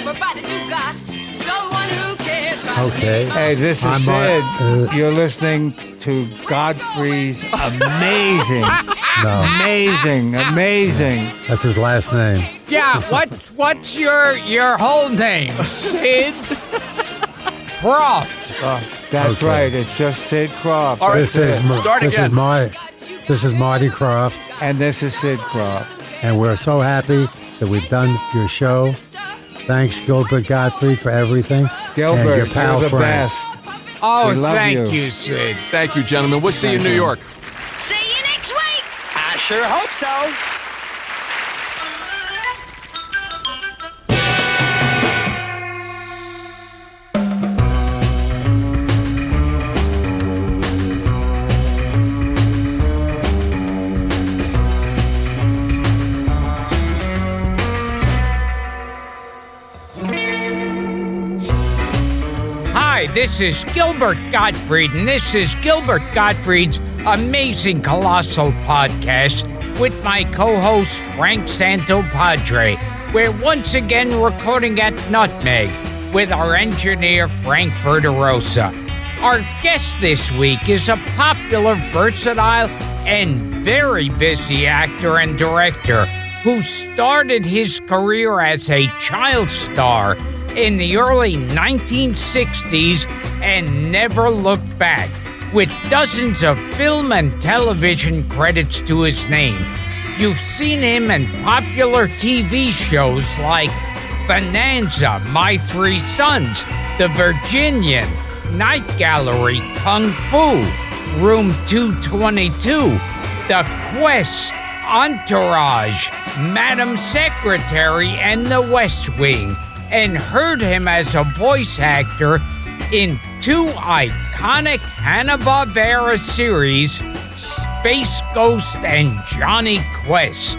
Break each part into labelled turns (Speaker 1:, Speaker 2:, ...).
Speaker 1: Everybody do got someone who cares about
Speaker 2: Okay.
Speaker 3: Hey, this is Sid.
Speaker 2: uh,
Speaker 3: You're listening to Gottfried's amazing,
Speaker 2: No,
Speaker 3: amazing, amazing.
Speaker 2: that's his last name.
Speaker 4: Yeah, what what's your your whole name? Sid Krofft.
Speaker 3: Oh, that's
Speaker 2: Okay.
Speaker 3: right. It's just Sid Krofft.
Speaker 5: All right,
Speaker 2: This is Ma-
Speaker 5: Start
Speaker 2: this is
Speaker 5: again.
Speaker 2: my this is Marty Krofft,
Speaker 3: and this is Sid Krofft.
Speaker 2: and we're so happy that we've done your show. Thanks, Gilbert Gottfried, for everything.
Speaker 3: Gilbert,
Speaker 2: and your pal
Speaker 3: you're the
Speaker 2: Frank.
Speaker 3: best.
Speaker 4: Oh,
Speaker 3: We love
Speaker 4: thank
Speaker 3: you.
Speaker 4: you. Sid.
Speaker 5: Thank you, gentlemen. We'll see you in
Speaker 3: Thank
Speaker 5: New
Speaker 3: you.
Speaker 5: York.
Speaker 1: See you next week.
Speaker 6: I sure hope so.
Speaker 4: Hi, this is Gilbert Gottfried, and this is Gilbert Gottfried's Amazing Colossal Podcast with my co host Frank Santopadre. We're once again recording at Nutmeg with our engineer Frank Verderosa. Our guest this week is a popular, versatile, and very busy actor and director who started his career as a child star in the early 1960s and never looked back, with dozens of film and television credits to his name. You've seen him in popular TV shows like Bonanza, My Three Sons, The Virginian, Night Gallery, Kung Fu, Room 222, The Quest, Entourage, Madam Secretary, and The West Wing, and heard him as a voice actor in two iconic Hanna-Barbera series, Space Ghost and Jonny Quest.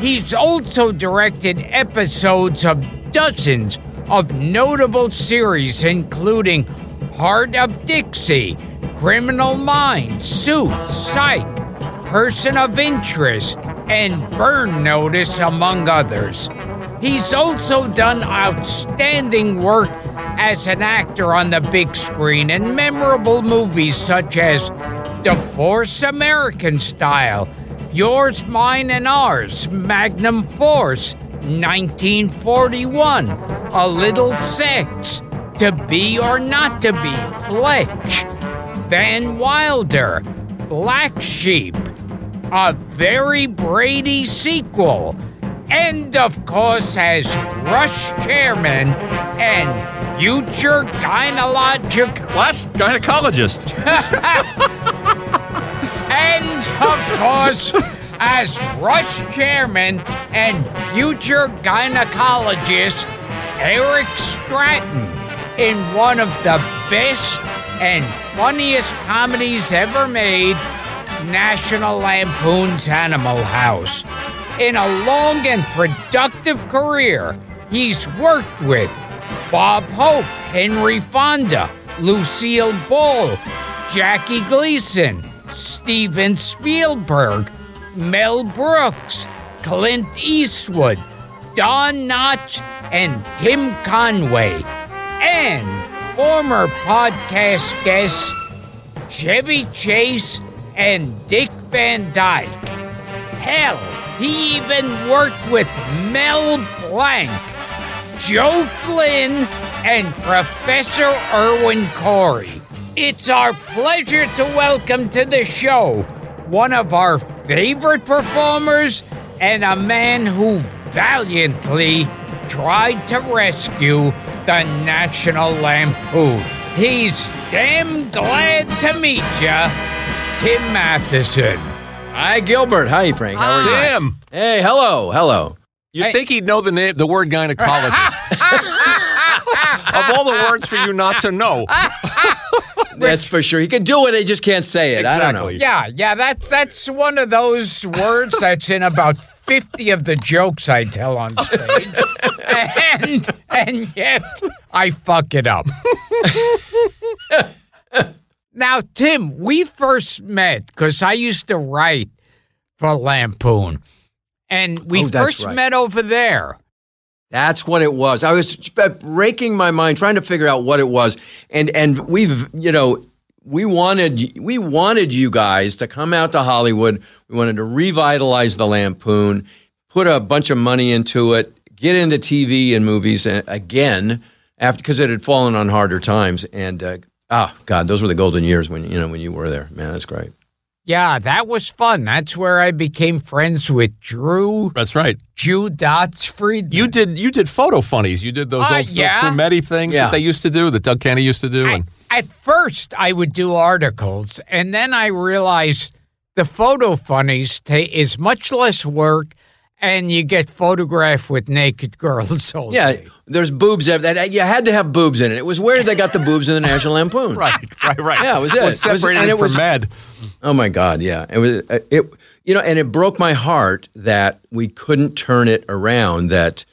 Speaker 4: He's also directed episodes of dozens of notable series, including Hart of Dixie, Criminal Minds, Suits, Psych, Person of Interest, and Burn Notice, among others. He's also done outstanding work as an actor on the big screen in memorable movies such as Divorce American Style, Yours, Mine, and Ours, Magnum Force, 1941, A Little Sex, To Be or Not to Be, Fletch, Van Wilder, Black Sheep, a very Brady sequel, and of course, as Rush chairman and future gynecologic
Speaker 5: What? Gynecologist.
Speaker 4: and of course, as Rush chairman and future gynecologist Eric Stratton in one of the best and funniest comedies ever made, National Lampoon's Animal House. In a long and productive career, he's worked with Bob Hope, Henry Fonda, Lucille Ball, Jackie Gleason, Steven Spielberg, Mel Brooks, Clint Eastwood, Don Knotts, and Tim Conway, and former podcast guests Chevy Chase and Dick Van Dyke. Hell, He even worked with Mel Blanc, Joe Flynn, and Professor Irwin Corey. It's our pleasure to welcome to the show one of our favorite performers and a man who valiantly tried to rescue the National Lampoon. He's damn glad to meet you, Tim Matheson.
Speaker 7: Hi, Gilbert. Hi, Frank. How are you?
Speaker 5: Sam.
Speaker 7: Hey, hello, hello.
Speaker 5: you'd
Speaker 4: Hey.
Speaker 5: think he'd know the name, the word gynecologist. of all the words for you not to know.
Speaker 7: That's for sure. He can do it. He just can't say it. I don't know.
Speaker 5: Exactly.
Speaker 4: Yeah, yeah, that's that's one of those words that's in about fifty of the jokes I tell on stage, and and yet I fuck it up. Now, Tim, we first met because I used to write for Lampoon, and we
Speaker 7: Oh,
Speaker 4: first
Speaker 7: right.
Speaker 4: met over there.
Speaker 7: That's what it was. I was raking my mind trying to figure out what it was, and and we've you know we wanted we wanted you guys to come out to Hollywood. We wanted to revitalize the Lampoon, put a bunch of money into it, get into TV and movies again after because it had fallen on harder times. And uh, ah, God, those were the golden years when you know when you were there. Man, that's great.
Speaker 4: Yeah, that was fun. That's where I became friends with Drew
Speaker 5: That's right.
Speaker 4: Jew Dots Friedman.
Speaker 5: You did you did photo funnies. You did those
Speaker 4: Uh,
Speaker 5: old
Speaker 4: yeah.
Speaker 5: Fumetti things
Speaker 7: Yeah.
Speaker 5: that they used to do, that Doug Kenney used to do.
Speaker 4: I,
Speaker 5: and
Speaker 4: at first, I would do articles, and then I realized the photo funnies ta- is much less work, and you get photographed with naked girls. All
Speaker 7: Yeah,
Speaker 4: day.
Speaker 7: there's boobs. ev- That you had to have boobs in it. It was where they got the boobs in the National Lampoon.
Speaker 5: right, right, right.
Speaker 7: Yeah, it was
Speaker 5: That's
Speaker 7: it.
Speaker 5: what
Speaker 7: It was-
Speaker 5: separated
Speaker 7: and
Speaker 5: it
Speaker 7: it
Speaker 5: from
Speaker 7: was-
Speaker 5: Mad.
Speaker 7: Oh my God, yeah. It was uh, it you know, and it broke my heart that we couldn't turn it around, that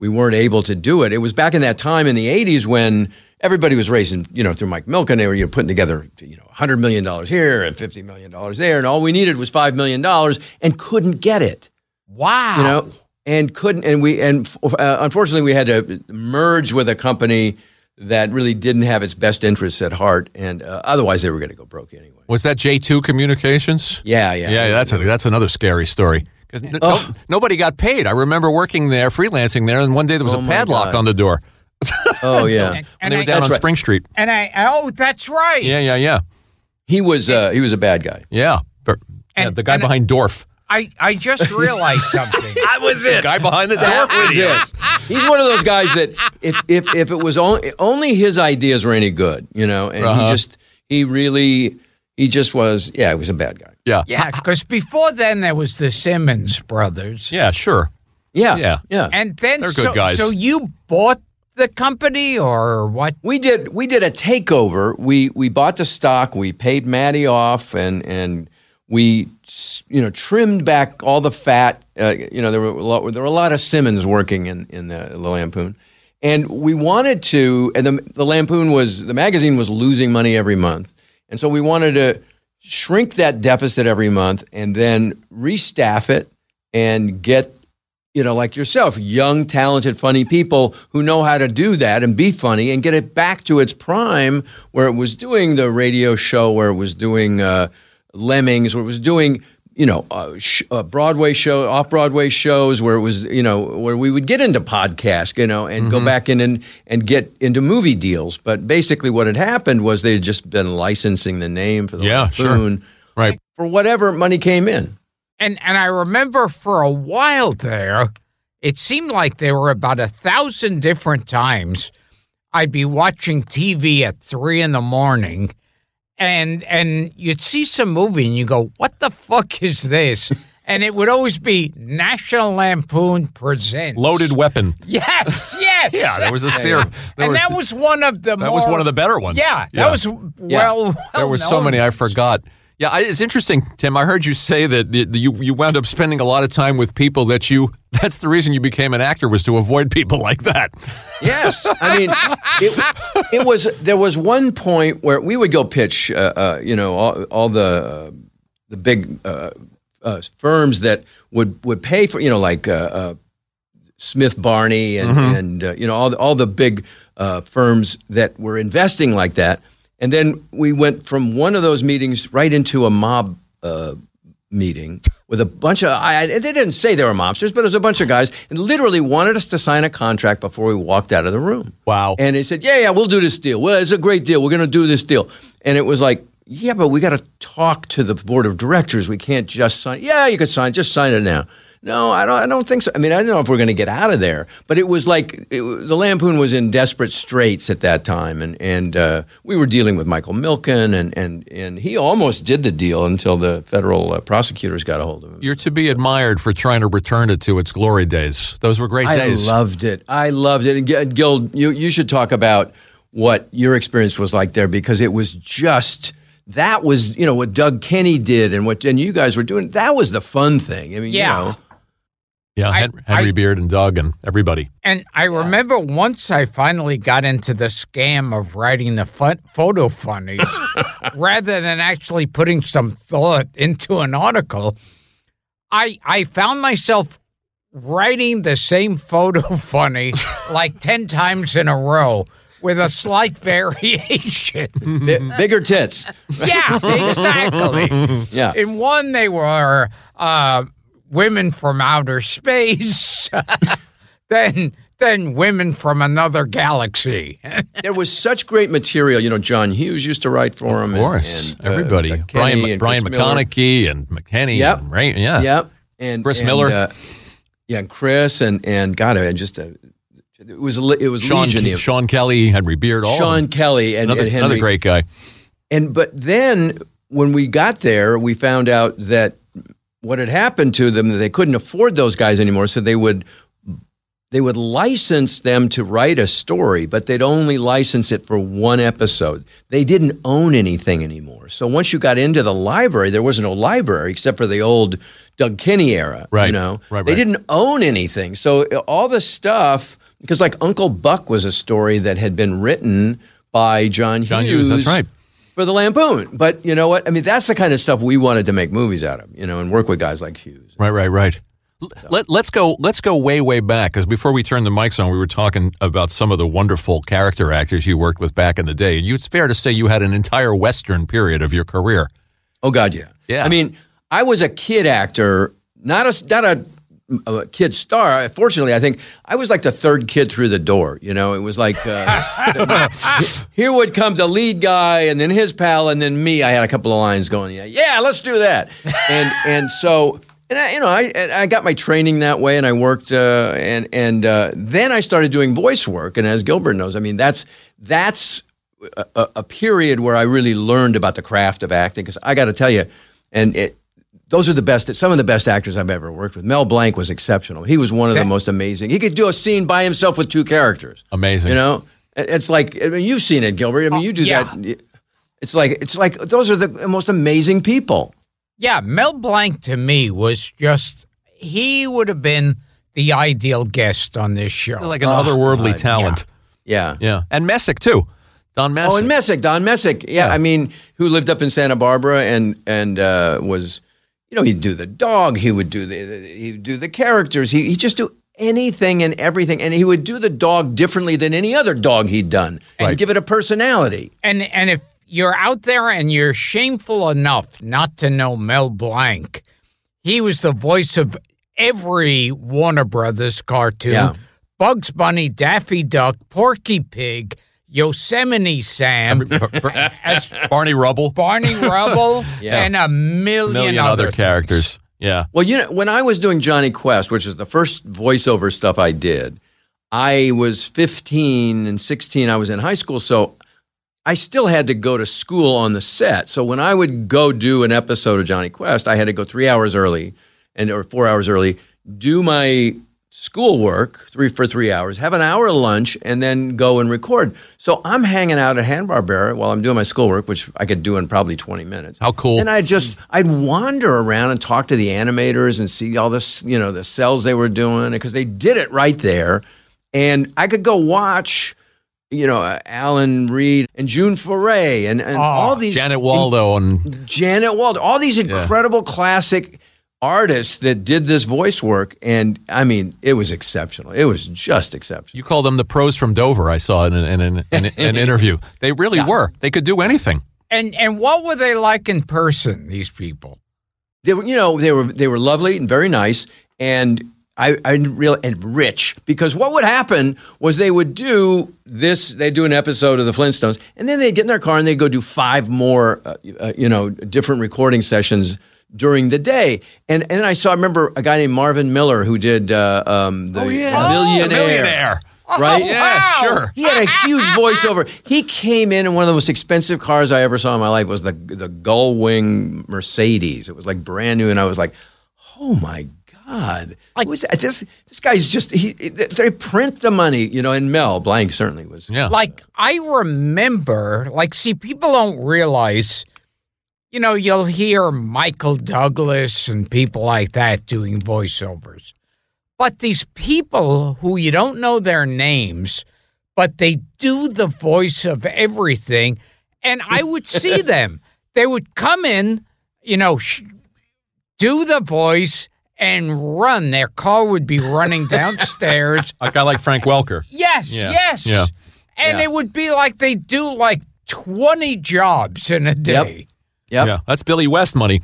Speaker 7: we weren't able to do it. It was back in that time in the '80s when everybody was raising, you know, through Mike Milken, they were you know, putting together, you know, hundred million dollars here and fifty million dollars there, and all we needed was five million dollars, and couldn't get it
Speaker 4: Wow.
Speaker 7: you know, and couldn't, and we, and uh, unfortunately, we had to merge with a company that really didn't have its best interests at heart, and uh, otherwise they were going to go broke anyway.
Speaker 5: Was that J two Communications?
Speaker 7: Yeah, yeah,
Speaker 5: Yeah, that's a, that's another scary story. No-
Speaker 7: Oh.
Speaker 5: nobody got paid. I remember working there, freelancing there, and one day there was
Speaker 7: Oh
Speaker 5: a padlock
Speaker 7: God.
Speaker 5: on the door.
Speaker 7: Oh yeah,
Speaker 4: And,
Speaker 5: And they were
Speaker 4: I,
Speaker 5: down
Speaker 7: That's
Speaker 5: on
Speaker 7: right.
Speaker 5: Spring Street.
Speaker 4: and I, oh, that's right.
Speaker 5: Yeah, yeah, yeah,
Speaker 7: he was uh, he was a bad guy.
Speaker 5: yeah. But- yeah,
Speaker 4: And-
Speaker 5: the guy
Speaker 4: and-
Speaker 5: behind Dorf.
Speaker 4: I, I just realized something.
Speaker 7: That was it.
Speaker 5: The guy behind the
Speaker 7: door
Speaker 5: Dorf
Speaker 7: was
Speaker 5: video.
Speaker 7: it. He's one of those guys that if if if it was only only his ideas were any good, you know, and
Speaker 5: Uh-huh.
Speaker 7: he just he really he just was yeah, he was a bad guy.
Speaker 5: Yeah.
Speaker 4: yeah, because before then there was the Simmons brothers.
Speaker 5: Yeah, sure.
Speaker 7: Yeah,
Speaker 5: Yeah.
Speaker 7: yeah.
Speaker 4: And then
Speaker 5: They're good
Speaker 4: so,
Speaker 5: guys.
Speaker 4: so you bought the company or what?
Speaker 7: We did we did a takeover. We we bought the stock. We paid Matty off, and and we s- you know trimmed back all the fat. Uh, you know there were a lot, there were a lot of Simmons working in in the, the Lampoon, and we wanted to. And the the Lampoon was the magazine was losing money every month, and so we wanted to shrink that deficit every month, and then restaff it and get you know, like yourself, young, talented, funny people who know how to do that and be funny and get it back to its prime where it was doing the radio show, where it was doing uh, Lemmings, where it was doing, you know, uh, sh- uh, Broadway show, off Broadway shows, where it was, you know, where we would get into podcasts, you know, and go back in and, and get into movie deals. But basically, what had happened was they had just been licensing the name for the
Speaker 5: Yeah, sure. Right.
Speaker 7: for whatever money came in.
Speaker 4: And and I remember for a while there, it seemed like there were about a thousand different times I'd be watching TV at three in the morning, and and you'd see some movie and you go, "What the fuck is this?" and it would always be National Lampoon presents
Speaker 5: Loaded weapon.
Speaker 4: Yes, yes.
Speaker 5: Yeah, there was a series.
Speaker 4: and that was one of the
Speaker 5: that was one of the better ones.
Speaker 4: Yeah, that
Speaker 5: Yeah.
Speaker 4: was well.
Speaker 5: There were so many I forgot. Yeah, I, it's interesting, Tim. I heard you say that the, the, you you wound up spending a lot of time with people that you. That's the reason you became an actor was to avoid people like that.
Speaker 7: Yes, I mean, it, it was. There was one point where we would go pitch, uh, uh, you know, all, all the uh, the big uh, uh, firms that would would pay for, you know, like uh, uh, Smith Barney and and uh, you know all the, all the big uh, firms that were investing like that. And then we went from one of those meetings right into a mob uh, meeting with a bunch of. I, they didn't say they were mobsters, but it was a bunch of guys, and literally wanted us to sign a contract before we walked out of the room.
Speaker 5: Wow.
Speaker 7: And they said, "Yeah, yeah, we'll do this deal. Well, it's a great deal. We're going to do this deal." And it was like, "Yeah, but we got to talk to the board of directors. We can't just sign. Yeah, you could sign. Just sign it now." No, I don't. I don't think so. I mean, I don't know if we're going to get out of there, but it was like it, the Lampoon was in desperate straits at that time, and and uh, we were dealing with Michael Milken, and and and he almost did the deal until the federal uh, prosecutors got a hold of him.
Speaker 5: You're to be admired for trying to return it to its glory days. Those were great
Speaker 7: I
Speaker 5: days.
Speaker 7: I loved it. I loved it. And Gil- Gil, you you should talk about what your experience was like there because it was just that was you know what Doug Kenney did and what and you guys were doing. That was the fun thing. I mean,
Speaker 4: Yeah.
Speaker 7: you know,
Speaker 5: yeah,
Speaker 4: I-
Speaker 5: Henry
Speaker 4: I-
Speaker 5: Beard and Doug and everybody.
Speaker 4: And I remember once I finally got into the scam of writing the fun- photo funnies rather than actually putting some thought into an article. I I found myself writing the same photo funny like 10 times in a row with a slight variation.
Speaker 7: Bi- bigger tits.
Speaker 4: yeah, exactly.
Speaker 7: Yeah.
Speaker 4: In one, they were uh, women from outer space. then, then women from another galaxy.
Speaker 7: There was such great material. You know, John Hughes used to write for him.
Speaker 5: Of course,
Speaker 7: and, and, uh,
Speaker 5: everybody. Brian
Speaker 7: and
Speaker 5: Brian
Speaker 7: Chris Miller.
Speaker 5: McConnachie and McKenney.
Speaker 7: Yep.
Speaker 5: And Ray, yeah.
Speaker 7: Yep. And
Speaker 5: Chris
Speaker 7: and,
Speaker 5: Miller.
Speaker 7: uh, yeah, and Chris and and God, and just uh, it was a it was
Speaker 5: Sean,
Speaker 7: legion. of-
Speaker 5: Sean Kelly, Henry Beard, all
Speaker 7: Sean. Kelly and,
Speaker 5: another,
Speaker 7: and Henry.
Speaker 5: another great guy.
Speaker 7: And but then when we got there, we found out that what had happened to them that they couldn't afford those guys anymore, so they would they would license them to write a story, but they'd only license it for one episode. They didn't own anything anymore. So once you got into the library, there was no library except for the old Doug Kenney era.
Speaker 5: Right.
Speaker 7: You know,
Speaker 5: Right,
Speaker 7: they didn't own anything. So uh, all the stuff, because like Uncle Buck was a story that had been written by John Hughes.
Speaker 5: John Hughes, that's right.
Speaker 7: For the Lampoon. But you know what? I mean, that's the kind of stuff we wanted to make movies out of, you know, and work with guys like Hughes.
Speaker 5: Right, right, right. L- Let, let's go. Let's go way, way back. Because before we turned the mics on, we were talking about some of the wonderful character actors you worked with back in the day. You, it's fair to say you had an entire Western period of your career.
Speaker 7: Oh God, yeah.
Speaker 5: Yeah.
Speaker 7: I mean, I was a kid actor, not a not a, a kid star. Fortunately, I think I was like the third kid through the door. You know, it was like uh, here would come the lead guy, and then his pal, and then me. I had a couple of lines going. Yeah, yeah, let's do that. And and so. And I, you know, I I got my training that way, and I worked, uh, and and uh, then I started doing voice work. And as Gilbert knows, I mean, that's that's a, a- period where I really learned about the craft of acting. Because I got to tell you, and it, those are the best, some of the best actors I've ever worked with. Mel Blanc was exceptional. He was one of the most amazing. He could do a scene by himself with two characters.
Speaker 5: Amazing.
Speaker 7: You know, it's like I mean, you've seen it, Gilbert. I mean, you do
Speaker 4: yeah.
Speaker 7: that. It's like it's like those are the most amazing people.
Speaker 4: Yeah, Mel Blanc to me was just, he would have been the ideal guest on this show.
Speaker 5: Like an otherworldly talent.
Speaker 7: Yeah.
Speaker 5: Yeah. And Messick, too. Don Messick.
Speaker 7: Oh, and Messick, Don Messick. Yeah, I mean, who lived up in Santa Barbara and and uh, was, you know, he'd do the dog. He would do the he would do the characters. He he just do anything and everything, and he would do the dog differently than any other dog he'd done, and
Speaker 5: Right.
Speaker 7: give it a personality.
Speaker 4: And and if you're out there and you're shameful enough not to know Mel Blanc, he was the voice of every Warner Brothers cartoon.
Speaker 7: Yeah.
Speaker 4: Bugs Bunny, Daffy Duck, Porky Pig, Yosemite Sam, as
Speaker 5: Barney Rubble.
Speaker 4: Barney Rubble,
Speaker 7: Yeah.
Speaker 4: and a million,
Speaker 5: million
Speaker 4: other,
Speaker 5: other characters. Yeah.
Speaker 7: Well, you know, when I was doing Jonny Quest, which is the first voiceover stuff I did, I was 15 and 16. I was in high school, so I still had to go to school on the set. So when I would go do an episode of Jonny Quest, I had to go three hours early and or four hours early, do my schoolwork three for three hours, have an hour lunch, and then go and record. So I'm hanging out at Hanna-Barbera while I'm doing my schoolwork, which I could do in probably 20 minutes.
Speaker 5: How cool.
Speaker 7: And I just I'd wander around and talk to the animators and see all this, you know, the cells they were doing because they did it right there, and I could go watch. You know, uh, Alan Reed and June Foray and, and all these
Speaker 5: Janet Waldo and
Speaker 7: Janet Waldo, all these incredible classic artists that did this voice work. And I mean, it was exceptional. It was just exceptional.
Speaker 5: you call them the pros from Dover. I saw in an, in an, in an interview. They really were. They could do anything.
Speaker 4: And and what were they like in person? These people.
Speaker 7: they were, you know, they were they were lovely and very nice, and I, I real and rich because what would happen was they would do this. They would do an episode of the Flintstones, and then they'd get in their car and they'd go do five more, uh, uh, you know, different recording sessions during the day. And and I saw, I remember a guy named Marvin Miller who did uh, um, the Millionaire.
Speaker 5: millionaire.
Speaker 7: Right?
Speaker 5: Yeah, sure.
Speaker 7: He had a huge voiceover. He came in in one of the most expensive cars I ever saw in my life. Was the the Gull Wing Mercedes. It was like brand new, and I was like, "Oh my god!" Who's that? This this guy's just he. They print the money, you know. And Mel Blanc certainly was.
Speaker 5: Yeah.
Speaker 4: Like I remember, like, see, people don't realize, you know, you'll hear Michael Douglas and people like that doing voiceovers. But these people who you don't know their names, but they do the voice of everything, and I would see them. They would come in, you know, sh- do the voice and run. Their car would be running downstairs.
Speaker 5: A guy like Frank Welker.
Speaker 4: Yes,
Speaker 5: Yeah,
Speaker 4: yes.
Speaker 5: yeah.
Speaker 4: And
Speaker 7: Yeah.
Speaker 4: it would be like they do like 20 jobs in a day.
Speaker 7: Yep.
Speaker 5: Yeah, that's Billy West money.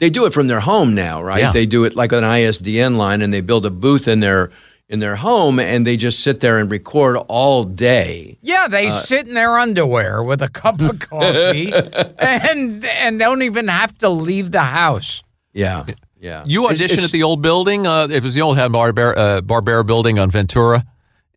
Speaker 7: They do it from their home now, right?
Speaker 5: Yeah.
Speaker 7: They do it like an ISDN line, and they build a booth in their in their home, and they just sit there and record all day.
Speaker 4: Yeah,
Speaker 5: Uh,
Speaker 4: they sit in their underwear with a cup of coffee and and don't even have to leave the house.
Speaker 7: Yeah, yeah.
Speaker 5: You
Speaker 7: It's-
Speaker 5: auditioned
Speaker 7: it's-
Speaker 5: at the old building. Uh, it was the old Barbera, uh, Barbera building on Ventura.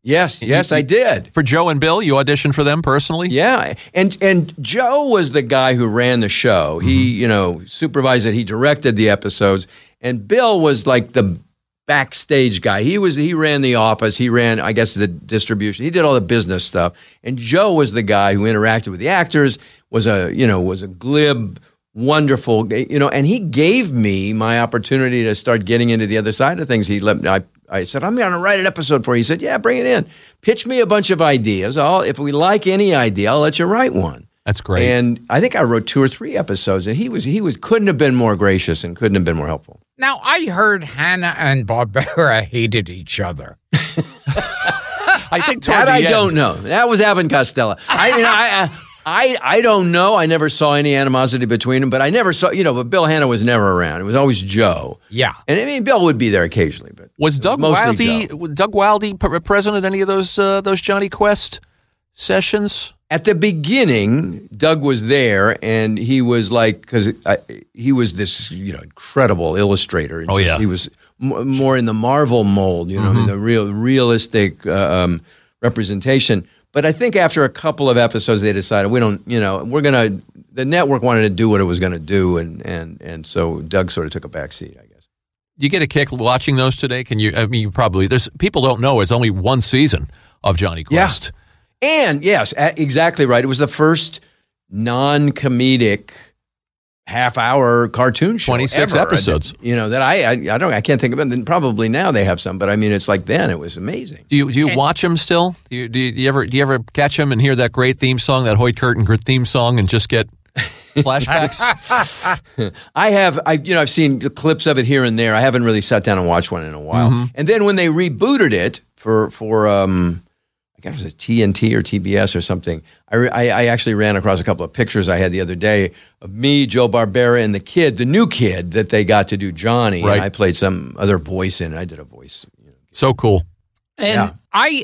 Speaker 7: Yes, yes, I did.
Speaker 5: For Joe and Bill, you auditioned for them personally.
Speaker 7: Yeah, and and Joe was the guy who ran the show. He,
Speaker 5: Mm-hmm.
Speaker 7: you know, supervised it. He directed the episodes, and Bill was like the backstage guy. He was he ran the office. He ran, I guess, the distribution. He did all the business stuff. And Joe was the guy who interacted with the actors. Was a you know was a glib, wonderful you know, and he gave me my opportunity to start getting into the other side of things. He let me. I, I said, I'm going to write an episode for you. He said, Yeah, bring it in. Pitch me a bunch of ideas. I'll, if we like any idea, I'll let you write one.
Speaker 5: That's great.
Speaker 7: And I think I wrote two or three episodes, and he was he was couldn't have been more gracious and couldn't have been more helpful.
Speaker 4: Now, I heard Hanna and Barbera hated each other.
Speaker 5: I think toward
Speaker 7: That
Speaker 5: the
Speaker 7: I
Speaker 5: end-
Speaker 7: don't know. That was Avan Costello. I mean, I, I I don't know. I never saw any animosity between them, but I never saw you know. But Bill Hanna was never around. It was always Joe.
Speaker 4: Yeah.
Speaker 7: And I mean, Bill would be there occasionally, but
Speaker 5: Was Doug
Speaker 7: Joe.
Speaker 5: Wildey Doug Wildey present at any of those uh, those Jonny Quest sessions?
Speaker 7: At the beginning, Doug was there, and he was like, because he was this, you know, incredible illustrator.
Speaker 5: Oh, yeah.
Speaker 7: he was m- more in the Marvel mold, you know,
Speaker 5: Mm-hmm.
Speaker 7: in the real realistic uh, um, representation. But I think after a couple of episodes, they decided we don't, you know, we're gonna. The network wanted to do what it was going to do, and and and so Doug sort of took a back seat, I guess.
Speaker 5: You get a kick watching those today? Can you? I mean, you probably there's people don't know it's only one season of Jonny Quest.
Speaker 7: And yes, exactly right. It was the first non-comedic half-hour cartoon show.
Speaker 5: 26
Speaker 7: ever.
Speaker 5: episodes.
Speaker 7: You know that I, I I don't I can't think of it. And probably now they have some, but I mean it's like then it was amazing.
Speaker 5: Do you do you watch them still? Do you, do you, do you ever do you ever catch them and hear that great theme song, that Hoyt Curtin gr- theme song, and just get flashbacks?
Speaker 7: I have I you know I've seen clips of it here and there. I haven't really sat down and watched one in a while.
Speaker 5: Mm-hmm.
Speaker 7: And then when they rebooted it for for um I guess it was a TNT or TBS or something. I, re- I, I actually ran across a couple of pictures I had the other day of me, Joe Barbera, and the kid, the new kid that they got to do Johnny.
Speaker 5: Right.
Speaker 7: And I played some other voice in it. I did a voice.
Speaker 5: so cool.
Speaker 4: And
Speaker 7: Yeah.
Speaker 4: I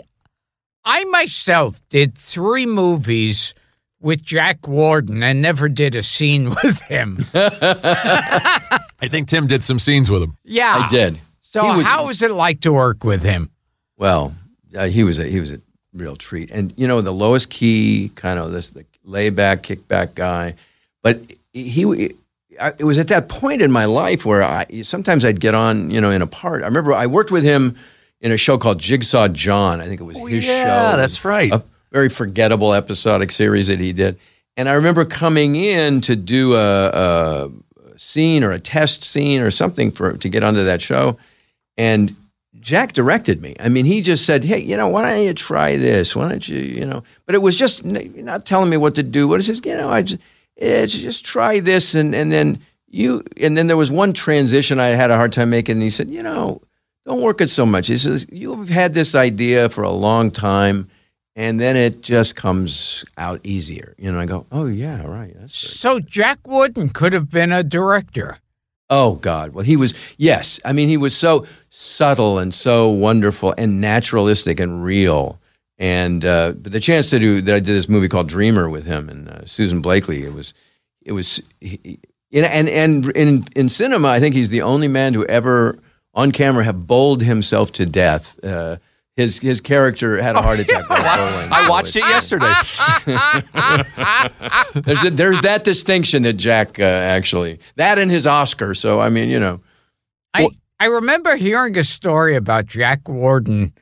Speaker 4: I myself did three movies with Jack Warden and never did a scene with him.
Speaker 5: I think Tim did some scenes with him.
Speaker 4: Yeah.
Speaker 7: I did.
Speaker 4: So
Speaker 7: was-
Speaker 4: how was it like to work with him?
Speaker 7: Well, uh, he was a he was a real treat, and you know the lowest key kind of this the layback, kickback guy, but he. I, it was at that point in my life where I sometimes I'd get on, you know, in a part. I remember I worked with him in a show called Jigsaw John. I think it was oh, his
Speaker 5: yeah,
Speaker 7: show. It
Speaker 5: that's right.
Speaker 7: A very forgettable episodic series that he did. And I remember coming in to do a, a scene or a test scene or something for to get onto that show, and Jack directed me. I mean, he just said, "Hey, you know, why don't you try this? Why don't you, you know?" But it was just not telling me what to do. What he says, you know, I just, eh, just try this, and and then you, and then there was one transition I had a hard time making, and he said, you know, don't work it so much. He says, you've had this idea for a long time, and then it just comes out easier. You know, I go, oh yeah, right.
Speaker 4: So Jack Warden could have been a director.
Speaker 7: Oh God! Well, he was yes. I mean, he was so subtle and so wonderful and naturalistic and real. And uh, the chance to do that, I did this movie called Dreamer with him and uh, Susan Blakely. It was, it was, he, and and in in cinema, I think he's the only man to ever on camera have bowled himself to death. Uh, his his character had a heart attack while bowling.
Speaker 5: I watched it yesterday.
Speaker 7: there's a, there's that distinction that Jack uh, actually that and his Oscar. So I mean, you know,
Speaker 4: I, I remember hearing a story about Jack Warden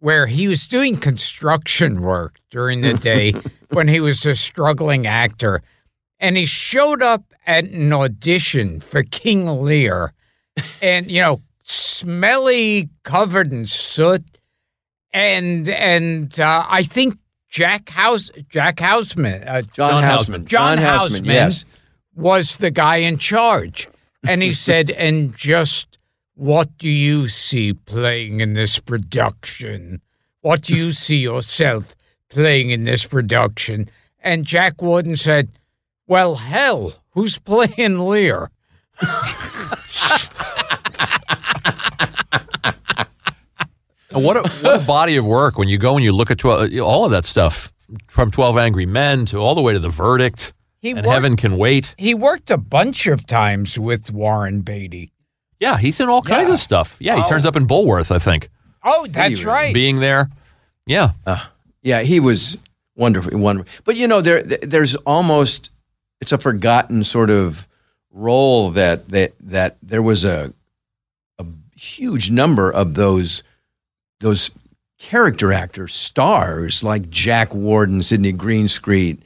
Speaker 4: where he was doing construction work during the day when he was a struggling actor. And he showed up at an audition for King Lear and, you know, smelly, covered in soot. And and uh, I think Jack House Jack Houseman uh,
Speaker 7: John, Houseman,
Speaker 4: John,
Speaker 7: John Houseman,
Speaker 4: Houseman
Speaker 7: yes.
Speaker 4: was the guy in charge. And he said, and just what do you see playing in this production? What do you see yourself playing in this production? And Jack Warden said, well, hell, who's playing Lear?
Speaker 5: And what a, what a body of work when you go and you look at 12, uh, all of that stuff from 12 Angry Men to all the way to The Verdict
Speaker 4: He
Speaker 5: and
Speaker 4: worked-
Speaker 5: Heaven Can Wait.
Speaker 4: He worked a bunch of times with Warren Beatty.
Speaker 5: Yeah, he's in all kinds
Speaker 4: Yeah.
Speaker 5: of stuff. Yeah, he
Speaker 4: Oh.
Speaker 5: turns up in Bulworth, I think,
Speaker 4: Oh, that's right.
Speaker 5: being there. Yeah.
Speaker 7: Uh, yeah, he was wonderful, wonderful. But you know, there there's almost it's a forgotten sort of role that that that there was a a huge number of those those character actors, stars like Jack Warden, Sidney Greenstreet,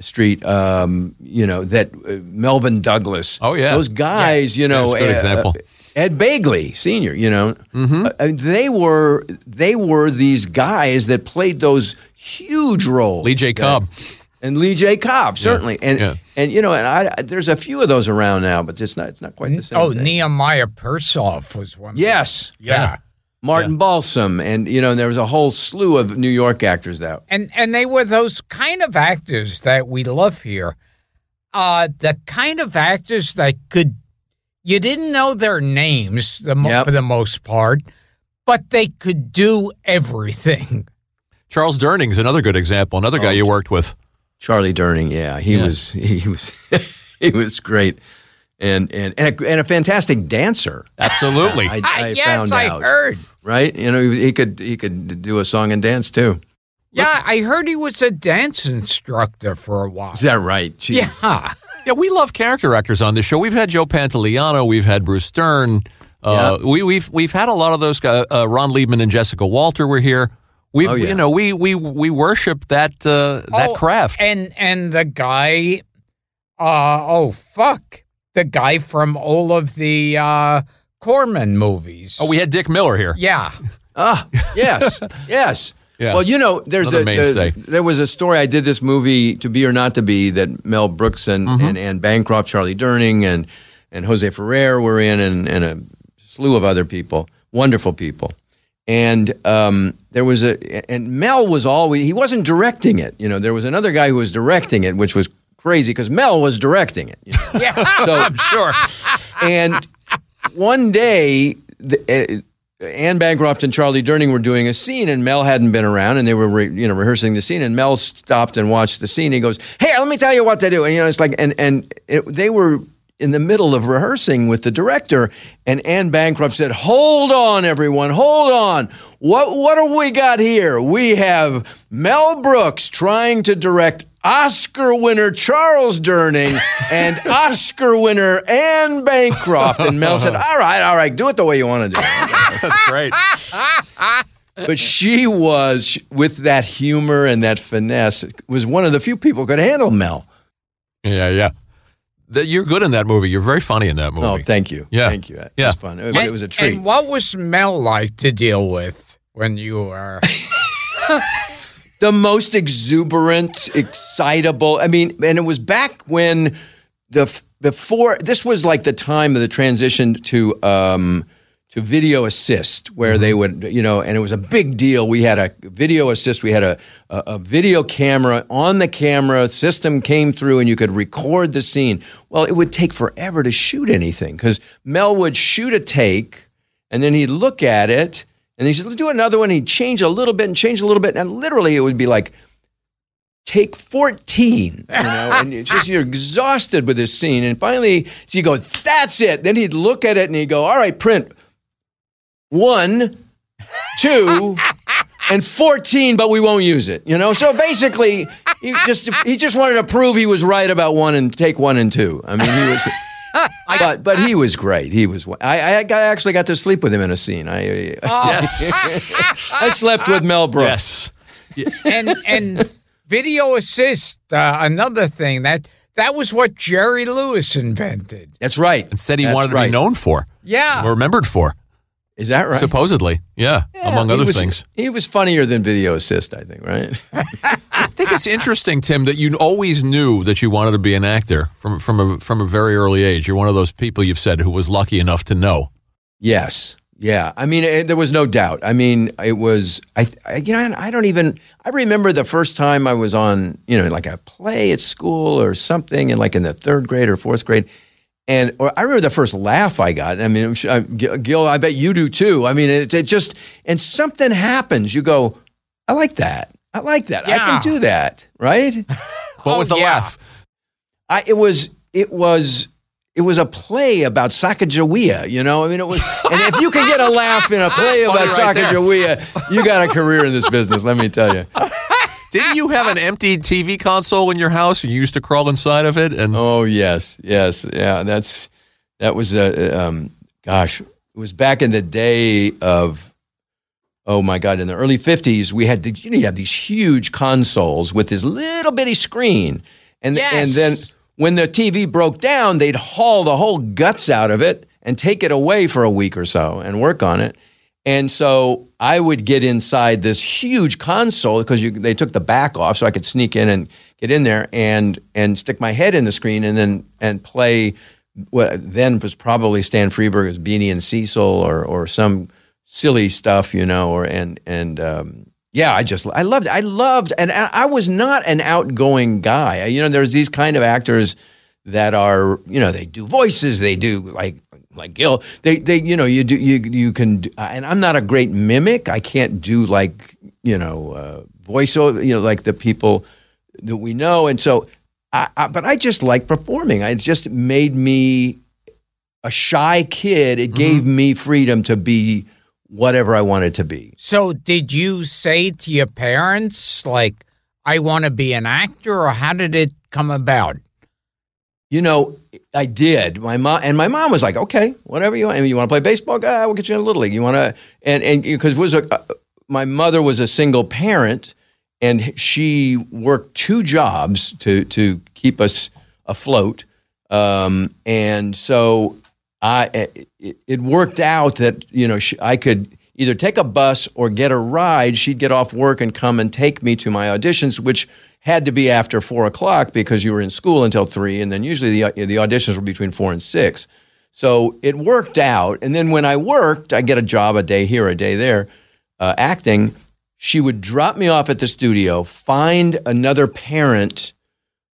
Speaker 7: Street, um, you know that uh, Melvyn Douglas.
Speaker 5: Oh, yeah.
Speaker 7: those guys. You know,
Speaker 5: that's a good
Speaker 7: uh,
Speaker 5: example.
Speaker 7: Ed Begley, Senior. You know,
Speaker 5: Mm-hmm.
Speaker 7: Uh, they were they were these guys that played those huge roles.
Speaker 5: Lee J. Cobb.
Speaker 7: and Lee J. Cobb certainly, and
Speaker 5: yeah.
Speaker 7: and you know, and I, there's a few of those around now, but it's not it's not quite the same.
Speaker 4: Oh,
Speaker 7: thing.
Speaker 4: Nehemiah Persoff was one. of them.
Speaker 7: yes,
Speaker 4: Yeah.
Speaker 7: Martin Balsam, and you know, there was a whole slew of New York actors that.
Speaker 4: And and they were those kind of actors that we love here. Uh the kind of actors that could you didn't know their names the mo-
Speaker 7: Yep.
Speaker 4: for the most part, but they could do everything.
Speaker 5: Charles Durning's another good example, another guy
Speaker 7: Oh,
Speaker 5: you worked with.
Speaker 7: Charlie Durning, yeah, he
Speaker 5: Yeah.
Speaker 7: was he was he was great, and and and a, and a fantastic dancer.
Speaker 5: Absolutely.
Speaker 7: I, I
Speaker 4: yes,
Speaker 7: found
Speaker 4: I
Speaker 7: out,
Speaker 4: heard.
Speaker 7: right? You know, he, he could he could do a song and dance too.
Speaker 4: Yeah, I heard he was a dance instructor for a while.
Speaker 7: Is that right? Jeez.
Speaker 4: Yeah.
Speaker 5: Yeah, we love character actors on this show. We've had Joe Pantoliano, we've had Bruce Stern. Uh, we, we've we've had a lot of those guys. Uh, Ron Leibman and Jessica Walter were here. We,
Speaker 7: Oh, yeah.
Speaker 5: you know, we we we worship that uh, that
Speaker 4: Oh,
Speaker 5: craft.
Speaker 4: And and the guy uh oh fuck. The guy from all of the uh Corman movies.
Speaker 5: oh, we had Dick Miller here.
Speaker 4: Yeah.
Speaker 7: Ah, yes, yes.
Speaker 5: Yeah.
Speaker 7: Well, you know, there's
Speaker 5: Another
Speaker 7: a,
Speaker 5: mainstay.
Speaker 7: there was a story. I did this movie, To Be or Not to Be, that Mel Brooks and,
Speaker 5: Mm-hmm.
Speaker 7: and Anne Bancroft, Charlie Durning, and and Jose Ferrer were in, and, and a slew of other people, wonderful people. And um, there was a, and Mel was always he wasn't directing it. You know, there was another guy who was directing it, which was crazy because Mel was directing it. You know?
Speaker 4: Yeah.
Speaker 7: So
Speaker 5: I'm sure.
Speaker 7: and one day, the, uh, Anne Bancroft and Charlie Durning were doing a scene, and Mel hadn't been around, and they were re, you know rehearsing the scene. And Mel stopped and watched the scene. He goes, "Hey, let me tell you what to do." And you know, it's like, and and it, they were in the middle of rehearsing with the director, and Anne Bancroft said, "Hold on, everyone, hold on. What what have we got here? We have Mel Brooks trying to direct." Oscar winner Charles Durning and Oscar winner Anne Bancroft. And Mel said, All right, all right, do it the way you want to do it.
Speaker 5: That's great.
Speaker 7: But she was, with that humor and that finesse, was one of the few people who could handle Mel.
Speaker 5: Yeah, yeah. That you're good in that movie. You're very funny in that movie.
Speaker 7: Oh, thank you.
Speaker 5: Yeah.
Speaker 7: Thank you. It
Speaker 5: Yeah.
Speaker 7: was fun. It, it was a treat.
Speaker 4: And what was Mel like to deal with when you were
Speaker 7: the most exuberant, excitable. I mean, and it was back when the before this was like the time of the transition to um, to video assist, where they mm-hmm. would, you know, and it was a big deal. We had a video assist. We had a, a, a video camera on the camera system came through, and you could record the scene. Well, it would take forever to shoot anything because Mel would shoot a take, and then he'd look at it, and he said, "Let's do another one." He'd change a little bit and change a little bit, and literally it would be like take 14 you know and it's just you're exhausted with this scene and finally you go that's it then he'd look at it and he'd go all right print one two and 14 but we won't use it you know so basically he just he just wanted to prove he was right about one and take one and two i mean he was but but he was great. He was. I, I got- actually got to sleep with him in a scene. I I slept with Mel Brooks.
Speaker 5: Yes.
Speaker 4: and and video assist, uh, another thing that that was what Jerry Lewis invented.
Speaker 7: That's right.
Speaker 5: And said he
Speaker 7: That's
Speaker 5: wanted to
Speaker 7: right.
Speaker 5: be known for,
Speaker 4: Yeah.
Speaker 5: remembered for,
Speaker 7: Is that right?
Speaker 5: supposedly. Yeah, among other
Speaker 7: was-
Speaker 5: things.
Speaker 7: He was funnier than Video Assist, I think, right?
Speaker 5: I think it's interesting, Tim, that you always knew that you wanted to be an actor from from a from a very early age. You're one of those people you've said who was lucky enough to know.
Speaker 7: yes. Yeah. I mean, it, there was no doubt. I mean, it was, I, I, you know, I don't even, I remember the first time I was on, you know, like a play at school or something, and like in the third grade or fourth grade. And or I remember the first laugh I got. I mean, I'm sure, I, Gil, I bet you do too. I mean, it, it just, and something happens. You go, I like that. I like that. I can do that. Right.
Speaker 5: What
Speaker 4: Oh,
Speaker 5: was the oh,
Speaker 4: yeah.
Speaker 5: laugh?
Speaker 7: I, it was it was it was a play about Sacagawea, you know. I mean, it was, and if you can get a laugh in a play about
Speaker 5: right.
Speaker 7: Sacagawea, you got a career in this business. Let me tell you.
Speaker 5: Didn't you have an empty TV console in your house and you used to crawl inside of it? And
Speaker 7: Oh yes, yes, yeah. That's that was a um, gosh. It was back in the day of oh my god, in the early fifties, we had the, you know you have these huge consoles with this little bitty screen, and
Speaker 4: Yes.
Speaker 7: and then when the TV broke down, they'd haul the whole guts out of it and take it away for a week or so and work on it. And so I would get inside this huge console because they took the back off, so I could sneak in and get in there and and stick my head in the screen and then and play. What then was probably Stan Freberg's Beany and Cecil or or some silly stuff, you know, or and and um, yeah, I just I loved it. I loved, and I was not an outgoing guy. You know, there's these kind of actors that are, you know, they do voices, they do like like Gil. They they you know you do you you can, do, and I'm not a great mimic. I can't do like you know uh, voiceover, you know, like the people that we know, and so. I, I, but I just like performing. It just made me a shy kid. It gave me freedom to be whatever I wanted to be.
Speaker 4: So, did you say to your parents, like, I want to be an actor, or how did it come about?
Speaker 7: You know, I did. My mom and my mom was like, "Okay, whatever you want. I mean, you want to play baseball? Ah, we'll get you in a little league. You want to?" And and because was a, uh, my mother was a single parent, and she worked two jobs to to keep us afloat. Um, and so I it, it worked out that you know she, I could either take a bus or get a ride. She'd get off work and come and take me to my auditions, which had to be after four o'clock because you were in school until three, and then usually the the auditions were between four and six. So it worked out. And then when I worked, I get a job a day here, a day there, uh, acting. She would drop me off at the studio, find another parent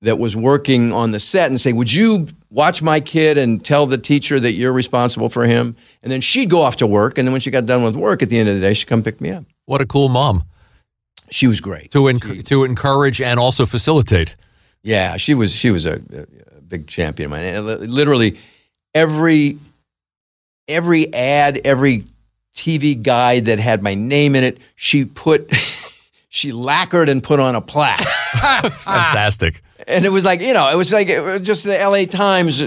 Speaker 7: that was working on the set and say, Would you watch my kid and tell the teacher that you're responsible for him? And then she'd go off to work. And then when she got done with work at the end of the day, she'd come pick me up.
Speaker 5: what a cool mom
Speaker 7: She was great.
Speaker 5: to enc- to encourage and also facilitate.
Speaker 7: Yeah, she was she was a, a big champion of mine. Literally every every ad, every TV guide that had my name in it, she put she lacquered and put on a plaque.
Speaker 5: Fantastic.
Speaker 7: and it was like you know, it was like it was just the L.A. Times,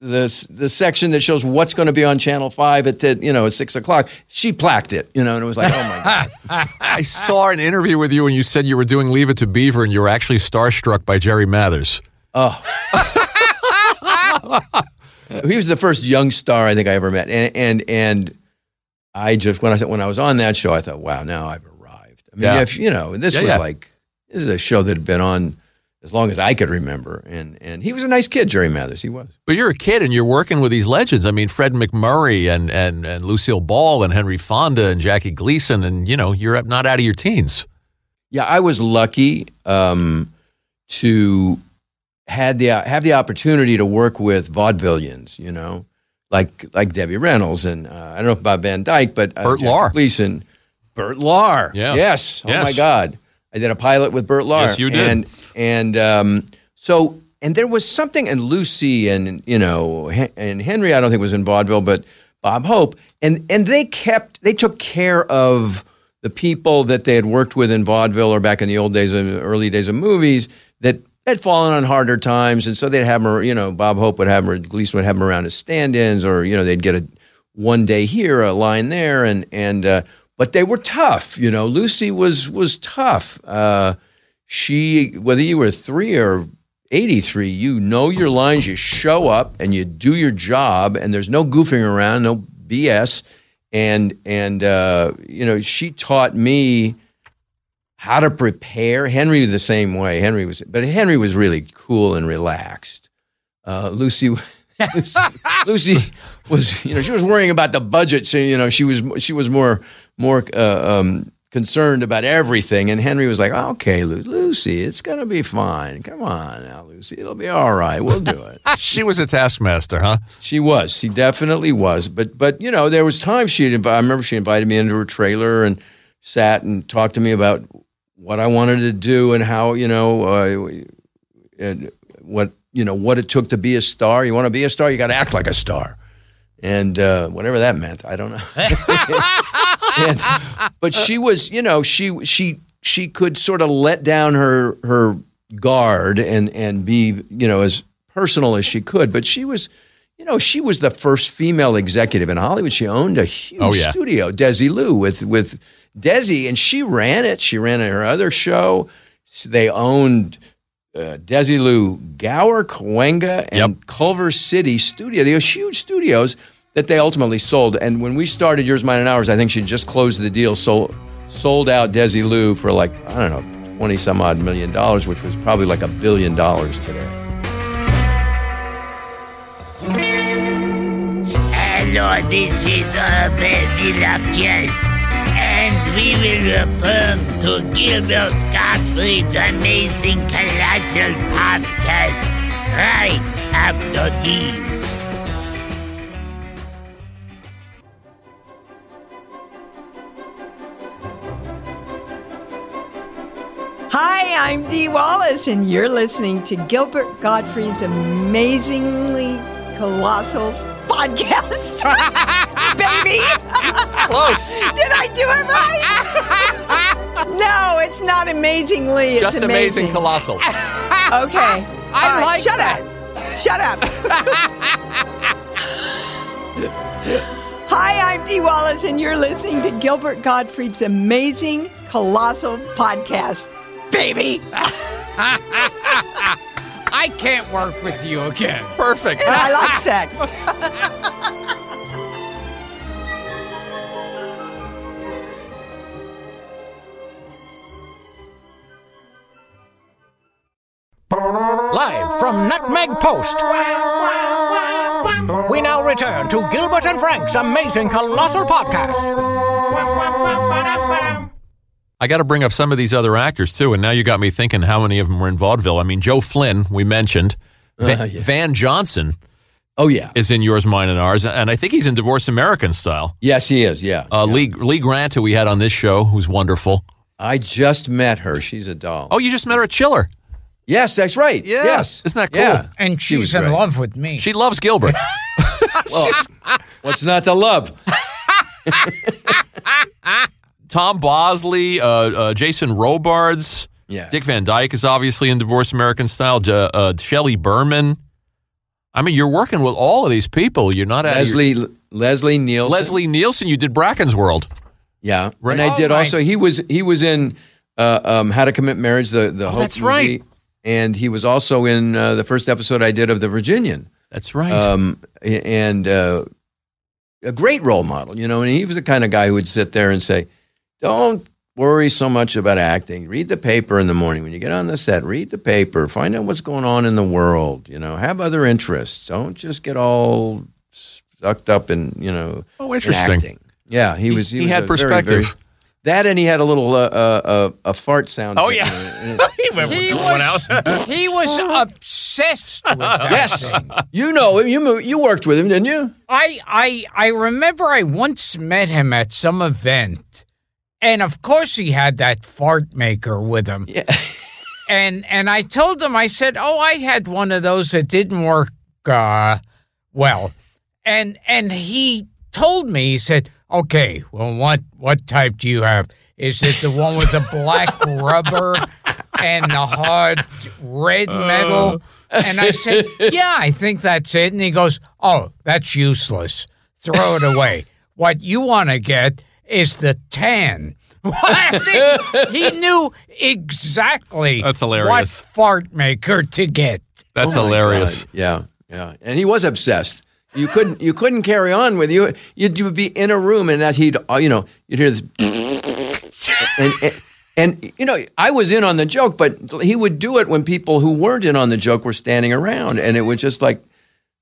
Speaker 7: the the section that shows what's going to be on Channel Five at the, you know at six o'clock. She plaqued it, you know, and it was like, oh my god,
Speaker 5: I saw an interview with you and you said you were doing Leave It to Beaver and you were actually starstruck by Jerry Mathers. Oh.
Speaker 7: he was the first young star I think I ever met, and and and I just when I when I was on that show, I thought, wow, now I've arrived. I mean,
Speaker 5: Yeah.
Speaker 7: if you know, this
Speaker 5: Yeah,
Speaker 7: was
Speaker 5: yeah.
Speaker 7: like this is a show that had been on as long as I could remember. And and he was a nice kid, Jerry Mathers. He was.
Speaker 5: But you're a kid and you're working with these legends. I mean, Fred MacMurray and, and, and Lucille Ball and Henry Fonda and Jackie Gleason. And, you know, you're not out of your teens.
Speaker 7: Yeah, I was lucky um, to had the have the opportunity to work with vaudevillians. You know, like like Debbie Reynolds and uh, I don't know about Van Dyke, but uh, Bert
Speaker 5: Lahr.
Speaker 7: Gleason, Bert Lahr.
Speaker 5: Yeah.
Speaker 7: Yes. Oh
Speaker 5: Yes.
Speaker 7: my God, I did a pilot with Bert Lahr.
Speaker 5: Yes, you did.
Speaker 7: And and um, so and there was something and Lucy and you know and Henry I don't think was in vaudeville, but Bob Hope and and they kept they took care of the people that they had worked with in vaudeville or back in the old days, early days of movies that had fallen on harder times, and so they'd have them. You know, Bob Hope would have them, or Gleason would have them around as stand-ins, or you know, they'd get a one day here, a line there, and and uh, but they were tough. You know, Lucy was was tough. Uh, she, whether you were three or 83, you know your lines, you show up and you do your job, and there's no goofing around, no BS. And, and uh, you know, she taught me how to prepare. Henry was the same way. Henry was, but Henry was really cool and relaxed. Uh, Lucy, Lucy, Lucy was, you know, she was worrying about the budget. So, you know, she was, she was more, more uh, um, concerned about everything. And Henry was like, okay, Lu- Lucy, it's going to be fine. Come on now, Lucy. It'll be all right. We'll do it.
Speaker 5: She was a taskmaster, huh?
Speaker 7: She was. She definitely was. But but you know, there was times she. I remember she invited me into her trailer and sat and talked to me about what I wanted to do and how you know uh, and what you know what it took to be a star. You want to be a star, you got to act like a star, and uh, whatever that meant, I don't know. and, but she was, you know, she she she could sort of let down her her guard and and be you know as personal as she could. But she was, you know, she was the first female executive in Hollywood. She owned a huge
Speaker 5: Oh, yeah.
Speaker 7: studio, Desilu, with with Desi, and she ran it. She ran her other show. They owned uh, Desilu Gower, Cahuenga, and
Speaker 5: Yep.
Speaker 7: Culver City Studio. They were huge studios that they ultimately sold. And when we started Yours, Mine, and Ours, I think she just closed the deal, sold sold out Desilu for like I don't know twenty some odd million dollars, which was probably like a billion dollars today.
Speaker 8: Hello, this is Alfred Villachez, and we will return to Gilbert Gottfried's amazing colossal podcast right after this.
Speaker 9: Hi, I'm Dee Wallace, and you're listening to Gilbert Gottfried's amazingly colossal podcast. Baby!
Speaker 5: Close.
Speaker 9: Did I do it right? no, it's not amazingly. It's
Speaker 5: Just amazing, colossal.
Speaker 9: Okay.
Speaker 4: I
Speaker 9: right,
Speaker 4: like
Speaker 9: Shut
Speaker 4: that.
Speaker 9: up. Shut up. Hi, I'm Dee Wallace, and you're listening to Gilbert Gottfried's amazing colossal podcast. Baby!
Speaker 4: I can't work with you again.
Speaker 5: Perfect.
Speaker 9: And I like sex.
Speaker 10: Live from Nutmeg Post. We now return to Gilbert and Frank's amazing colossal podcast.
Speaker 5: I got to bring up some of these other actors too, and now you got me thinking how many of them were in vaudeville. I mean, Joe Flynn, we mentioned. Va-
Speaker 7: Uh, yeah.
Speaker 5: Van Johnson
Speaker 7: Oh yeah,
Speaker 5: is in Yours, Mine, and Ours, and I think he's in Divorce American Style.
Speaker 7: yes, he is. Yeah,
Speaker 5: Uh, Lee Lee Grant, who we had on this show, who's wonderful.
Speaker 7: I just met her. She's a doll.
Speaker 5: Oh, you just met her at Chiller.
Speaker 7: yes, that's right.
Speaker 5: Yeah.
Speaker 7: Yes,
Speaker 5: Isn't that cool?
Speaker 7: Yeah.
Speaker 4: And
Speaker 7: She was
Speaker 4: she's in
Speaker 7: great.
Speaker 4: love with me.
Speaker 5: She loves Gilbert.
Speaker 7: Well, what's not to love?
Speaker 5: Tom Bosley, uh, uh, Jason Robards,
Speaker 7: Yeah.
Speaker 5: Dick Van Dyke is obviously in Divorce American Style. Uh, Shelley Berman. I mean, you're working with all of these people. You're not at
Speaker 7: Leslie Leslie Nielsen.
Speaker 5: Leslie Nielsen. You did Bracken's World.
Speaker 7: Yeah,
Speaker 5: Right.
Speaker 7: and I
Speaker 4: Oh,
Speaker 7: did
Speaker 4: my-
Speaker 7: also. He was he was in uh, um, How to Commit Marriage, the the Hope
Speaker 5: Oh, that's
Speaker 7: movie,
Speaker 5: right.
Speaker 7: and he was also in uh, the first episode I did of The Virginian.
Speaker 5: That's right.
Speaker 7: um, and uh, a great role model, you know. And he was the kind of guy who would sit there and say, "Don't worry so much about acting. Read the paper in the morning when you get on the set. Read the paper. Find out what's going on in the world. You know, have other interests. Don't just get all sucked up in you know.
Speaker 5: Oh,
Speaker 7: in
Speaker 5: interesting.
Speaker 7: acting. Yeah, he was.
Speaker 5: he
Speaker 7: was
Speaker 5: had
Speaker 7: a very,
Speaker 5: perspective.
Speaker 7: very- that and he had a little uh, uh, uh, a fart sound.
Speaker 10: Oh, yeah. he went
Speaker 4: He
Speaker 10: with one out.
Speaker 4: he was obsessed with that
Speaker 7: Yes,
Speaker 4: thing.
Speaker 7: you know him. You you worked with him, didn't you?
Speaker 4: I, I, I remember I once met him at some event, and of course he had that fart maker with him.
Speaker 7: Yeah.
Speaker 4: And and I told him, I said, "Oh, I had one of those that didn't work uh, well," and and he told me, he said, "Okay, well, what what type do you have? Is it the one with the black rubber and the hard red metal?" And I said, "Yeah, I think that's it." And he goes, "Oh, that's useless. Throw it away. What you want to get is the tan." he knew exactly
Speaker 5: That's
Speaker 4: what
Speaker 5: hilarious.
Speaker 4: fart maker to get.
Speaker 5: That's
Speaker 7: Oh
Speaker 5: hilarious.
Speaker 7: God. Yeah, yeah. And he was obsessed. You couldn't you couldn't carry on with you. You'd, you'd be in a room and that he'd uh, you know you'd hear this and, and and you know I was in on the joke, but he would do it when people who weren't in on the joke were standing around, and it was just like.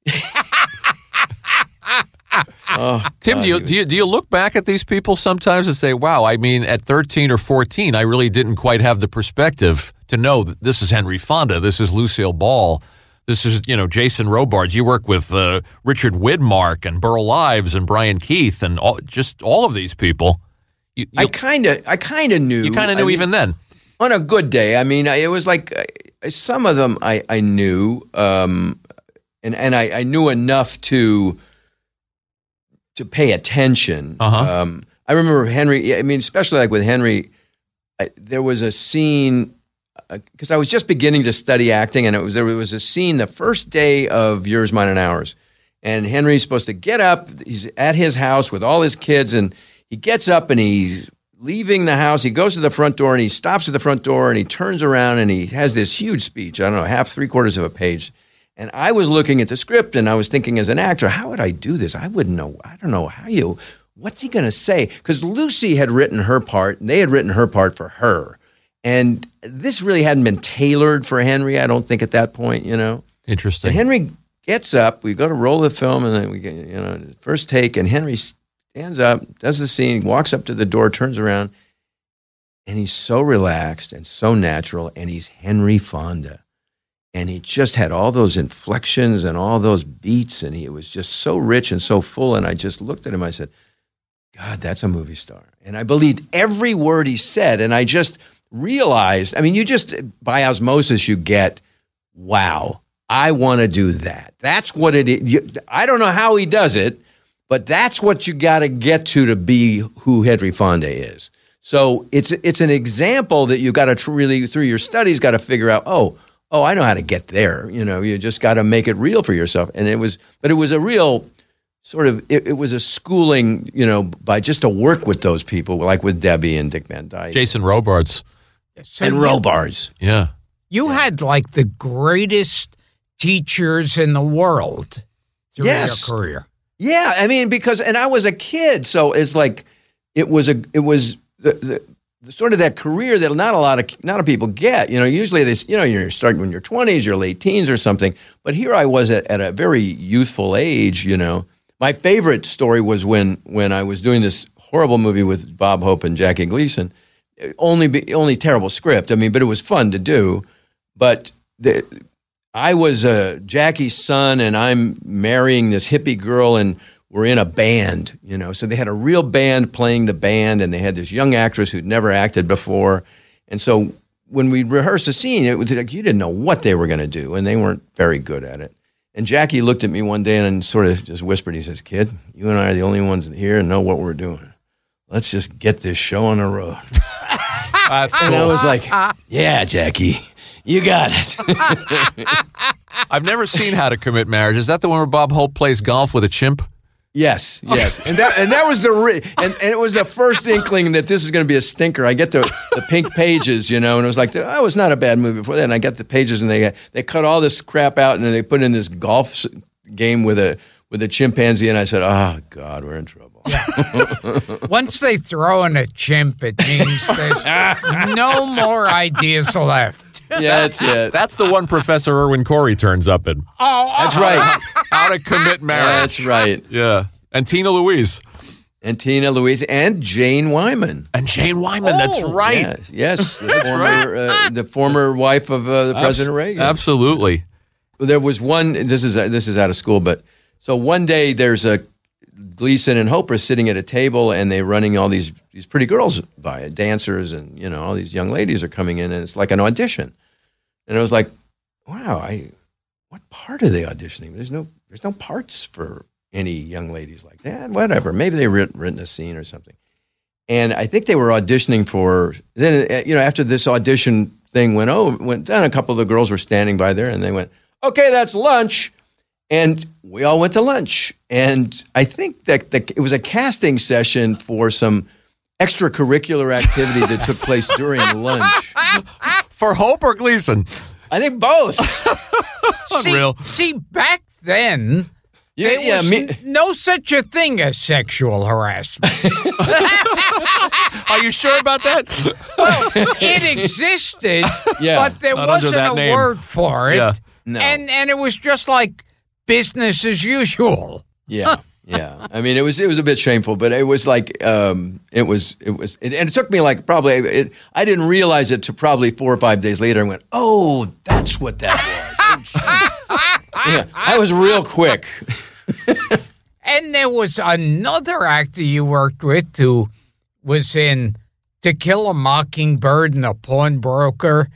Speaker 7: oh,
Speaker 5: Tim,
Speaker 7: God,
Speaker 5: do you,
Speaker 7: was-
Speaker 5: do you do you look back at these people sometimes and say, "Wow, I mean, at 13 or 14, I really didn't quite have the perspective to know that this is Henry Fonda, this is Lucille Ball, this is you know Jason Robards. You work with uh, Richard Widmark and Burl Ives and Brian Keith and all, just all of these people. You,
Speaker 7: I kind of I kind of knew
Speaker 5: you kind of knew
Speaker 7: mean,
Speaker 5: even then.
Speaker 7: on a good day. I mean, I- it was like some of them I, I knew, um, and and I, I knew enough to to pay attention.
Speaker 5: Uh-huh.
Speaker 7: Um, I remember Henry. I mean, especially like with Henry, I, there was a scene because I was just beginning to study acting, and it was there was a scene the first day of Yours, Mine, and Ours, and Henry's supposed to get up. He's at his house with all his kids, and he gets up and he's leaving the house. He goes to the front door and he stops at the front door and he turns around and he has this huge speech. I don't know, half three quarters of a page. And I was looking at the script and I was thinking, as an actor, how would I do this? I wouldn't know. I don't know how you. What's he going to say? Because Lucy had written her part and they had written her part for her. And this really hadn't been tailored for Henry, I don't think, at that point, you know.
Speaker 5: Interesting.
Speaker 7: And Henry gets up. We go to roll the film, and then we get you know first take. And Henry stands up, does the scene, walks up to the door, turns around, and he's so relaxed and so natural. And he's Henry Fonda, and he just had all those inflections and all those beats, and he was just so rich and so full. And I just looked at him. I said, "God, that's a movie star." And I believed every word he said. And I just realized. I mean, you just by osmosis you get wow, I want to do that. That's what it is. You, I don't know how he does it, but that's what you got to get to to be who Henry Fonda is. So it's it's an example that you got to really through your studies got to figure out. Oh, oh, I know how to get there. You know, you just got to make it real for yourself. And it was, but it was a real sort of it, it was a schooling. You know, by just to work with those people, like with Debbie and Dick Van Dyke
Speaker 5: Jason Robards.
Speaker 4: So
Speaker 7: and
Speaker 4: you-
Speaker 7: Robards.
Speaker 5: Yeah.
Speaker 4: You had like the greatest teachers in the world through
Speaker 7: Yes.
Speaker 4: your career.
Speaker 7: Yeah, I mean because and I was a kid, so it's like it was a it was the, the, the sort of that career that not a lot of not a people get. You know, usually they you know you're starting when you're 20s, you're late teens or something. But here I was at, at a very youthful age. You know, my favorite story was when when I was doing this horrible movie with Bob Hope and Jackie Gleason. Only be, only terrible script. I mean, but it was fun to do. But the, I was uh, Jackie's son, and I'm marrying this hippie girl, and we're in a band, you know. So they had a real band playing the band, and they had this young actress who'd never acted before. And so when we rehearsed the scene, it was like you didn't know what they were going to do, and they weren't very good at it. And Jackie looked at me one day and sort of just whispered, he says, Kid, you and I are the only ones here and know what we're doing. Let's just get this show on the road.
Speaker 5: That's cool.
Speaker 7: And I was like, Yeah, Jackie, you got it.
Speaker 5: I've never seen How to Commit Marriage. Is that the one where Bob Hope plays golf with a chimp?
Speaker 7: Yes, yes, and that and that was the re- and, and it was the first inkling that this is going to be a stinker. I get the, the pink pages, you know, and it was like oh, it was not a bad movie before that. And I got the pages, and they they cut all this crap out, and then they put in this golf game with a with a chimpanzee, and I said, oh God, we're in trouble.
Speaker 4: Once they throw in a chimp, it means there's no more ideas left.
Speaker 7: Yeah, that's it.
Speaker 5: That's the one Professor Irwin Corey turns up in.
Speaker 4: Oh,
Speaker 7: That's right.
Speaker 5: How to commit marriage.
Speaker 7: That's right.
Speaker 5: Yeah. And Tina Louise.
Speaker 7: And Tina Louise and Jane Wyman.
Speaker 5: And Jane Wyman. that's
Speaker 4: Oh,
Speaker 5: right.
Speaker 7: Yes, yes, the former uh, the former wife of uh, the President Reagan.
Speaker 5: Absolutely.
Speaker 7: there was one. This is this is out of school, but so one day there's a Gleason and Hope are sitting at a table and they're running all these these pretty girls by dancers and you know all these young ladies are coming in and it's like an audition, and I was like, wow, I what part are they auditioning? There's no there's no parts for any young ladies like that. Whatever, maybe they writ, written a scene or something. And I think they were auditioning for. Then uh, you know after this audition thing went over, went done. A couple of the girls were standing by there, and they went, "Okay, that's lunch." And we all went to lunch. And I think that the, it was a casting session for some extracurricular activity that took place during lunch.
Speaker 5: For Hope or Gleason?
Speaker 7: I think both.
Speaker 5: Unreal.
Speaker 4: See, see, back then,
Speaker 7: Yeah,
Speaker 4: there
Speaker 7: yeah,
Speaker 4: was
Speaker 7: me-
Speaker 4: no such a thing as sexual harassment.
Speaker 5: Are you sure about that?
Speaker 4: Well, it existed,
Speaker 7: Yeah,
Speaker 4: but there
Speaker 5: not
Speaker 4: wasn't a
Speaker 5: name.
Speaker 4: word for it.
Speaker 5: Yeah.
Speaker 7: No.
Speaker 4: And and it was just like business as usual.
Speaker 7: Yeah, yeah. I mean, it was it was a bit shameful, but it was like um, it was it was, it, and it took me like probably it, I didn't realize it to probably four or five days later. I went, oh, that's what that was. yeah, I was real quick.
Speaker 4: And there was another actor you worked with who was in To Kill a Mockingbird and The Pawnbroker,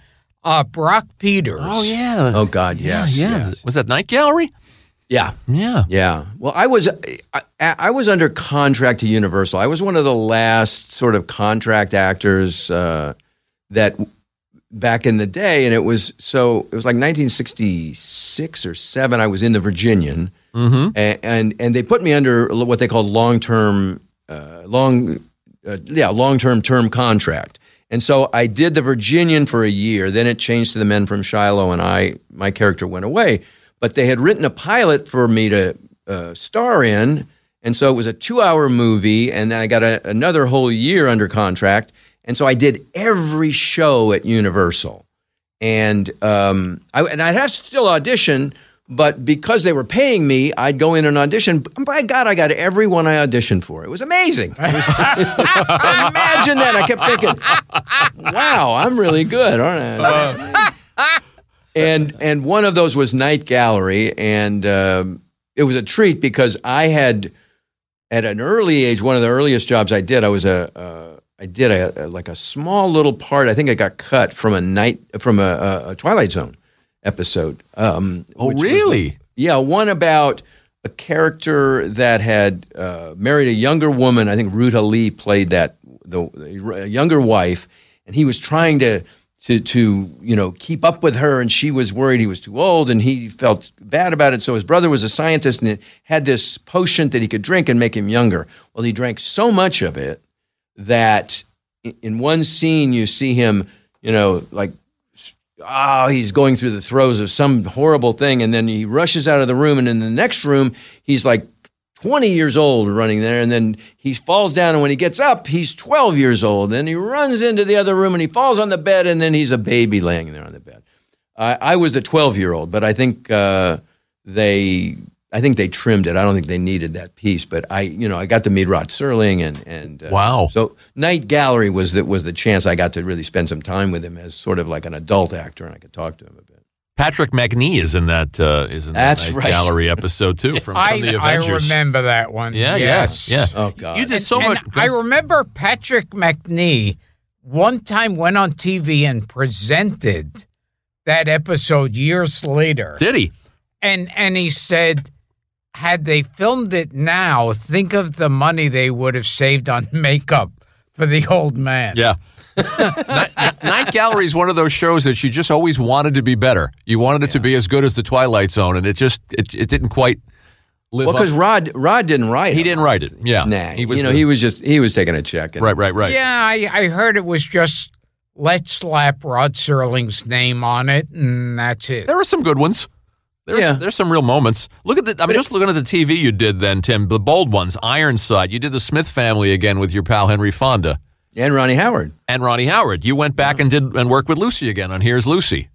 Speaker 4: uh, Brock Peters.
Speaker 5: Oh, yeah.
Speaker 7: Oh God, yes,
Speaker 5: yeah.
Speaker 7: yes.
Speaker 5: Was that Night Gallery?
Speaker 7: Yeah.
Speaker 5: Yeah.
Speaker 7: Yeah. Well, I was I, I was under contract to Universal. I was one of the last sort of contract actors uh, that back in the day, and it was so it was like 1966 or seven. I was in the Virginian,
Speaker 5: Mm-hmm.
Speaker 7: and and, and they put me under what they called long term, uh, long, uh, yeah, long term term contract. And so I did the Virginian for a year. Then it changed to the Men from Shiloh, and I my character went away. But they had written a pilot for me to uh, star in, and so it was a two hour movie. And then I got a, another whole year under contract, and so I did every show at Universal and um, I, and I'd have to still audition, but because they were paying me, I'd go in and audition. By God, I got every one I auditioned for. It was amazing. It was- imagine that. I kept thinking, "Wow, I'm really good, aren't I?" And and one of those was Night Gallery, and um, it was a treat because I had at an early age, one of the earliest jobs I did, I was a, uh, I did a, a- like a small little part. I think I got cut from a night from a, a, Twilight Zone episode. Um,
Speaker 5: Oh,
Speaker 7: which was
Speaker 5: really?
Speaker 7: yeah, one about a character that had uh, married a younger woman. I think Ruta Lee played that the, the younger wife, and he was trying to. To, to you know keep up with her and she was worried he was too old and he felt bad about it. So his brother was a scientist and had this potion that he could drink and make him younger. Well he drank so much of it that in one scene you see him, you know, like, oh, he's going through the throes of some horrible thing, and then he rushes out of the room, and in the next room, he's like 20 years old running there, and then he falls down, and when he gets up, he's 12 years old, and he runs into the other room, and he falls on the bed, and then he's a baby laying there on the bed. I, I was the 12 year old, but I think uh, they. I think they trimmed it. I don't think they needed that piece, but I, you know, I got to meet Rod Serling and and uh,
Speaker 5: Wow.
Speaker 7: So Night Gallery was the, was the chance I got to really spend some time with him as sort of like an adult actor, and I could talk to him a bit.
Speaker 5: Patrick Macnee is in that uh, is in that
Speaker 7: That's right.
Speaker 5: Gallery episode too from, from
Speaker 4: I,
Speaker 5: the Avengers.
Speaker 4: I remember that one.
Speaker 5: Yeah,
Speaker 4: yes.
Speaker 5: yeah, yeah.
Speaker 7: Oh God!
Speaker 5: You did so
Speaker 4: and
Speaker 5: much.
Speaker 4: I remember Patrick Macnee one time went on TV and presented that episode years later.
Speaker 5: Did he?
Speaker 4: And and he said, had they filmed it now, think of the money they would have saved on makeup for the old man.
Speaker 5: Yeah. Night, Night Gallery is one of those shows that you just always wanted to be better. You wanted it to be as good as the Twilight Zone, and it just it, it didn't quite live
Speaker 7: well, because Rod Rod didn't write. It.
Speaker 5: He
Speaker 7: it.
Speaker 5: didn't write it. Yeah,
Speaker 7: Nah,
Speaker 5: he was
Speaker 7: you know
Speaker 5: the-
Speaker 7: he was just he was taking a check. And,
Speaker 5: right, right, right.
Speaker 4: Yeah, I, I heard it was just let's slap Rod Serling's name on it, and that's it.
Speaker 5: There are some good ones. There's,
Speaker 7: Yeah.
Speaker 5: there's some real moments. Look at the. I'm just looking at the TV you did then, Tim. The bold ones, Ironside. You did the Smith Family again with your pal Henry Fonda
Speaker 7: And Ronnie Howard.
Speaker 5: and Ronnie Howard. You went back and did and worked with Lucy again on Here's Lucy.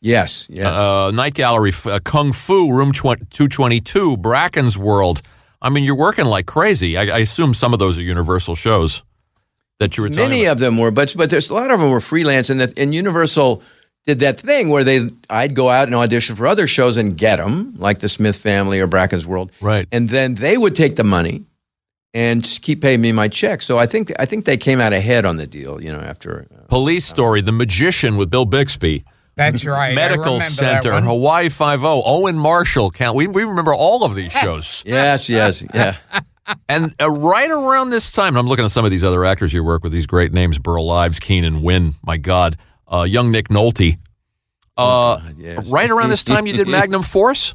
Speaker 7: Yes, yes.
Speaker 5: Uh, Night Gallery, uh, Kung Fu, Room tw- 222, Bracken's World. I mean, you're working like crazy. I, I assume some of those are Universal shows that you were
Speaker 7: Many
Speaker 5: about.
Speaker 7: of them were, but but there's a lot of them were freelance, and that and Universal did that thing where they I'd go out and audition for other shows and get them, like the Smith Family or Bracken's World,
Speaker 5: Right.
Speaker 7: and then they would take the money and just keep paying me my check. So I think I think they came out ahead on the deal, you know, after. uh,
Speaker 5: Police Story, The Magician with Bill Bixby.
Speaker 4: That's right. I
Speaker 5: Medical
Speaker 4: that
Speaker 5: Center,
Speaker 4: one.
Speaker 5: Hawaii Five O, Owen Marshall. Count. We we remember all of these shows.
Speaker 7: Yes, yes, yeah.
Speaker 5: And uh, right around this time, and I'm looking at some of these other actors you work with. These great names: Burl Ives, Keenan Wynn. My God, uh, young Nick Nolte. Uh,
Speaker 7: yes.
Speaker 5: Right around this time, you did Magnum Force.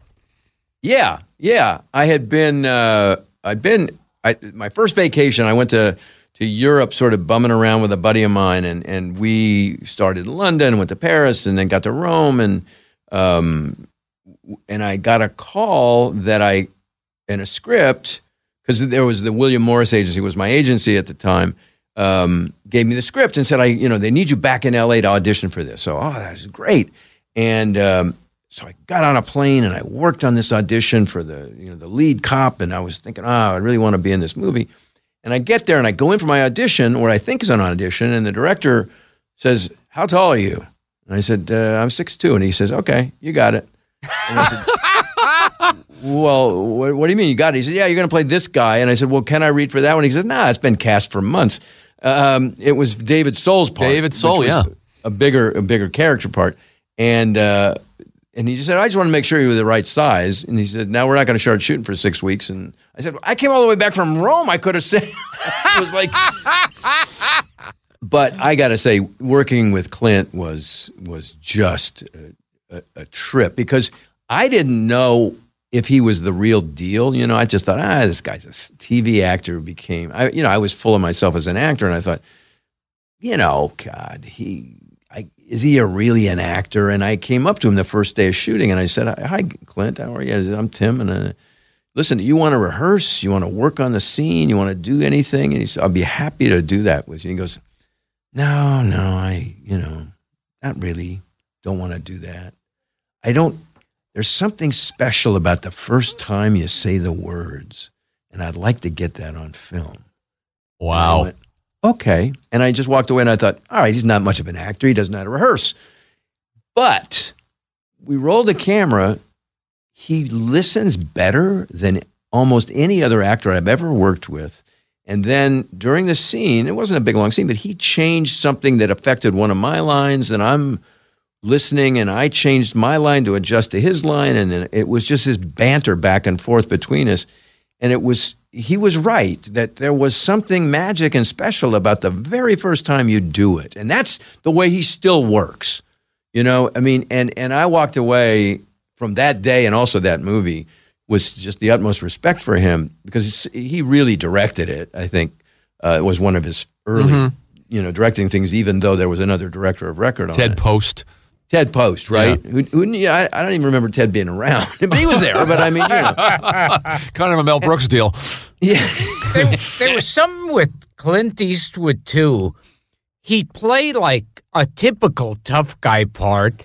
Speaker 7: Yeah, yeah. I had been, uh, I'd been, I, my first vacation, I went to, to Europe sort of bumming around with a buddy of mine, and, and we started in London, went to Paris, and then got to Rome, and, um, and I got a call that I, in a script, because there was the William Morris agency, was my agency at the time, um, gave me the script and said, I, you know, they need you back in LA to audition for this. So, oh, that's great. And, um, so I got on a plane and I worked on this audition for the you know the lead cop, and I was thinking, oh, I really want to be in this movie. And I get there and I go in for my audition, or I think is an audition, and the director says, "How tall are you?" And I said, uh, "I'm 6'2", and he says, "Okay, you got it." And I said, well, what, what do you mean you got it? He said, "Yeah, you're going to play this guy." And I said, "Well, can I read for that one?" He says, "Nah, it's been cast for months." Um, it was David Soul's part.
Speaker 5: David Soul, yeah.
Speaker 7: a bigger a bigger character part, and uh, and he just said, "I just want to make sure you were the right size." And he said, "Now we're not going to start shooting for six weeks." And I said, "I came all the way back from Rome. I could have said." it was like, but I got to say, working with Clint was was just a, a, a trip because I didn't know if he was the real deal. You know, I just thought, ah, this guy's a TV actor. who Became, I, you know, I was full of myself as an actor, and I thought, you know, God, he. Is he a really an actor? And I came up to him the first day of shooting, and I said, "Hi, Clint. How are you? I'm Tim." And uh, listen, you want to rehearse? You want to work on the scene? You want to do anything? And he said, "I'll be happy to do that with you." And he goes, "No, no, I, you know, not really. Don't want to do that. I don't. There's something special about the first time you say the words, and I'd like to get that on film."
Speaker 5: Wow.
Speaker 7: went, okay. And I just walked away and I thought, all right, he's not much of an actor. He doesn't know how to rehearse. But we rolled the camera. He listens better than almost any other actor I've ever worked with. And then during the scene, it wasn't a big long scene, but he changed something that affected one of my lines. And I'm listening and I changed my line to adjust to his line. And then it was just this banter back and forth between us. And it was, he was right that there was something magic and special about the very first time you do it. And that's the way he still works. You know, I mean, and, and I walked away from that day and also that movie was just the utmost respect for him because he really directed it. I think uh, it was one of his early,
Speaker 5: Mhm.
Speaker 7: you know, directing things, even though there was another director of record on
Speaker 5: Ted. Post.
Speaker 7: Ted Post, right? Who, who, yeah, I, I don't even remember Ted being around, but he was there. But I mean, you know,
Speaker 5: kind of a Mel Brooks deal.
Speaker 7: Yeah.
Speaker 4: there, there was something with Clint Eastwood too. He played like a typical tough guy part,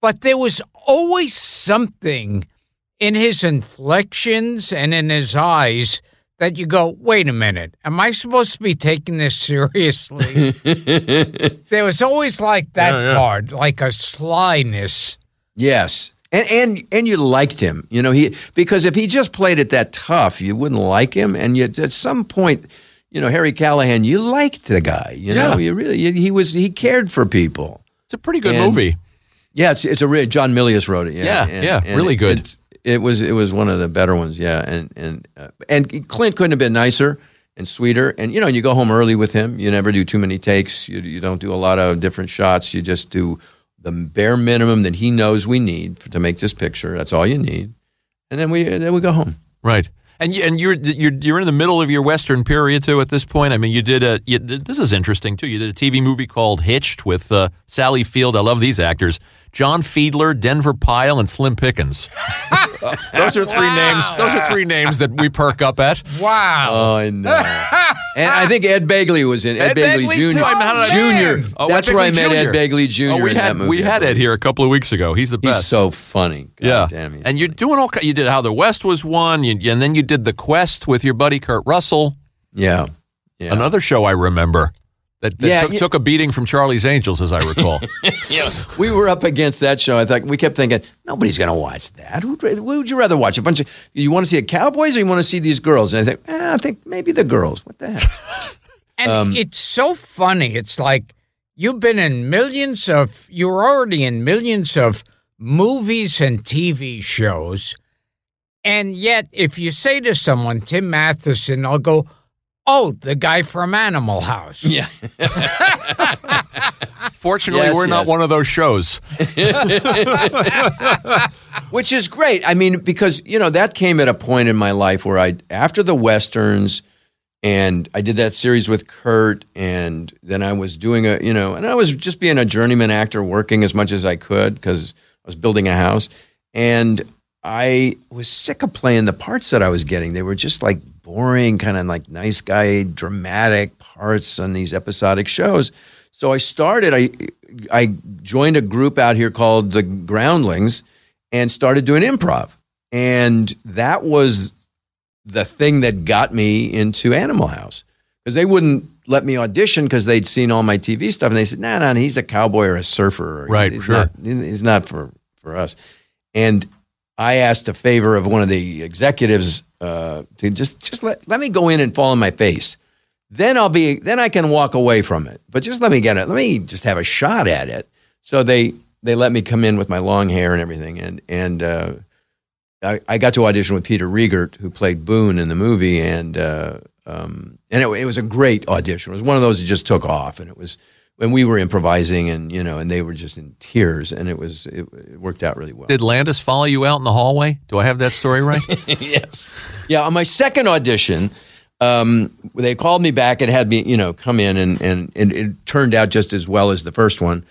Speaker 4: but there was always something in his inflections and in his eyes that you go, wait a minute, am I supposed to be taking this seriously? there was always like that
Speaker 7: Yeah, yeah.
Speaker 4: part, like a slyness.
Speaker 7: Yes. And and and you liked him, you know. He because if he just played it that tough, you wouldn't like him. And yet, at some point, you know, Harry Callahan, you liked the guy. You know,
Speaker 5: Yeah.
Speaker 7: you really you- he was he cared for people.
Speaker 5: It's a pretty good
Speaker 7: And-
Speaker 5: movie.
Speaker 7: Yeah, it's it's a re- John Milius wrote it. Yeah,
Speaker 5: Yeah, yeah, really
Speaker 7: it-
Speaker 5: good.
Speaker 7: it's- It was it was one of the better ones. Yeah, and and uh, and Clint couldn't have been nicer and sweeter. And you know, you go home early with him. You never do too many takes. You you don't do a lot of different shots. You just do the bare minimum that he knows we need for, to make this picture. That's all you need. And then we then we go home.
Speaker 5: Right. And you, and you're you're you're in the middle of your western period too at this point. I mean, you did a you, this is interesting too. You did a TV movie called Hitched with uh, Sally Field. I love these actors: John Fiedler, Denver Pyle, and Slim Pickens. those are three
Speaker 4: Wow.
Speaker 5: names. Those are three names that we perk up at.
Speaker 4: Wow.
Speaker 7: Oh, I know. and I think Ed Begley was in Ed,
Speaker 5: Ed
Speaker 7: Begley,
Speaker 5: Begley,
Speaker 7: Jr.
Speaker 5: too. I mean, how did I-
Speaker 7: Jr.
Speaker 5: Oh,
Speaker 7: That's
Speaker 5: Ed
Speaker 7: where I
Speaker 5: Begley
Speaker 7: met Ed
Speaker 5: Jr.
Speaker 7: Begley Jr.
Speaker 5: Oh, we
Speaker 7: in
Speaker 5: had
Speaker 7: that movie.
Speaker 5: we had Ed here a couple of weeks ago. He's the
Speaker 7: He's
Speaker 5: best.
Speaker 7: so funny. God
Speaker 5: yeah,
Speaker 7: damn, he's
Speaker 5: and you're doing all. ki- You did How the West was Won, you, and then you did The Quest with your buddy Kurt Russell.
Speaker 7: Yeah, yeah.
Speaker 5: Another show I remember that, that
Speaker 7: Yeah,
Speaker 5: took,
Speaker 7: yeah.
Speaker 5: took a beating from Charlie's Angels, as I recall.
Speaker 7: yeah, we were up against that show. I thought we kept thinking nobody's going to watch that. Who'd, ra- who would you rather watch? A bunch of you want to see a Cowboys or you want to see these girls? And I think, eh, I think maybe the girls. What the heck?
Speaker 4: And
Speaker 7: Um,
Speaker 4: it's so funny. It's like you've been in millions of, you're already in millions of movies and TV shows. And yet, if you say to someone, Tim Matheson, I'll go, Oh, the guy from Animal House.
Speaker 7: Yeah.
Speaker 5: Fortunately,
Speaker 7: Yes,
Speaker 5: we're not
Speaker 7: yes.
Speaker 5: one of those shows.
Speaker 7: Which is great. I mean, because you know that came at a point in my life where I, after the westerns, and I did that series with Kurt, and then I was doing a, you know, and I was just being a journeyman actor, working as much as I could because I was building a house, and I was sick of playing the parts that I was getting. They were just like boring, kind of like nice guy, dramatic parts on these episodic shows. So I started. I I joined a group out here called the Groundlings, and started doing improv, and that was the thing that got me into Animal House because they wouldn't let me audition because they'd seen all my TV stuff and they said, "Nah, nah, he's a cowboy or a surfer.
Speaker 5: Right,
Speaker 7: he's
Speaker 5: sure.
Speaker 7: Not, he's not for for us." And I asked a favor of one of the executives uh, to just just let let me go in and fall on my face. Then I'll be then I can walk away from it. But just let me get it. Let me just have a shot at it. So they they let me come in with my long hair and everything, and and uh, I, I got to audition with Peter Riegert, who played Boone in the movie, and uh, um, and it, it was a great audition. It was one of those that just took off, and it was when we were improvising, and you know, and they were just in tears, and it was it, it worked out really well.
Speaker 5: Did Landis follow you out in the hallway? Do I have that story right?
Speaker 7: yes. Yeah, on my second audition, um, they called me back and had me, you know, come in, and, and, and it turned out just as well as the first one.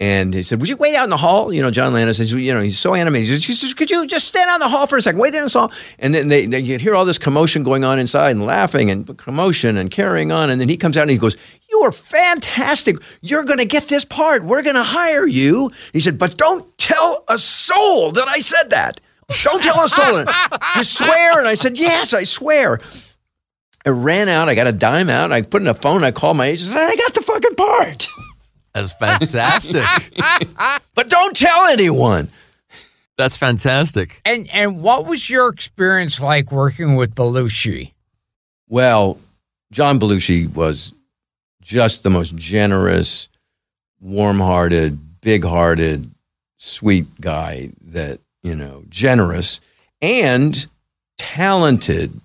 Speaker 7: And he said, "Would you wait out in the hall?" You know, John Landis says, "You know, he's so animated. He says, could you just stand out in the hall for a second? Wait in the hall." And then they, they hear all this commotion going on inside, and laughing, and commotion, and carrying on. And then he comes out and he goes, "You are fantastic. You're going to get this part. We're going to hire you." He said, "But don't tell a soul that I said that. Don't tell a soul." you swear? And I said, "Yes, I swear." I ran out. I got a dime out. I put in a phone. I called my agent. I got the fucking part.
Speaker 5: That's fantastic.
Speaker 7: but don't tell anyone.
Speaker 5: That's fantastic.
Speaker 4: And and what was your experience like working with Belushi?
Speaker 7: Well, John Belushi was just the most generous, warm-hearted, big-hearted, sweet guy that you know, generous and talented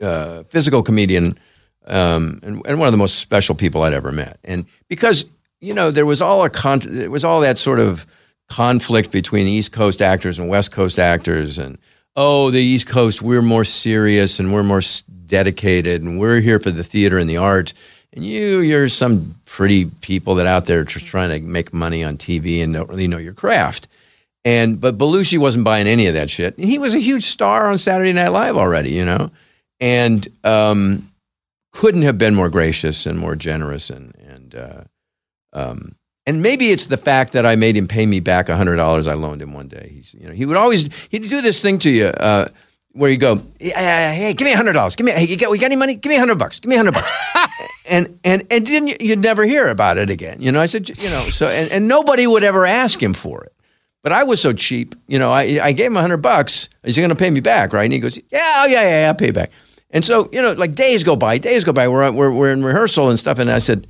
Speaker 7: uh, physical comedian, um, and, and one of the most special people I'd ever met. And because you know, there was all a con- there was all that sort of conflict between East Coast actors and West Coast actors, and oh, the East Coast, we're more serious and we're more dedicated, and we're here for the theater and the art. And you, you're some pretty people that out there trying to make money on TV and don't really know your craft. And but Belushi wasn't buying any of that shit. And he was a huge star on Saturday Night Live already, you know, and um, couldn't have been more gracious and more generous and and uh, um, and maybe it's the fact that I made him pay me back hundred dollars I loaned him one day. He's you know he would always he'd do this thing to you. Uh, where you go, hey, hey, give me a hundred dollars. Give me, hey, you got, we got any money? Give me a hundred bucks. Give me a hundred bucks. and and and then you- you'd never hear about it again. You know, I said, you know, so and, and nobody would ever ask him for it. But I was so cheap, you know, I, I gave him a hundred bucks. Is he going to pay me back, right? And he goes, yeah, oh, yeah, yeah, yeah, I'll pay you back. And so, you know, like days go by, days go by. We're, we're, we're in rehearsal and stuff. And I said,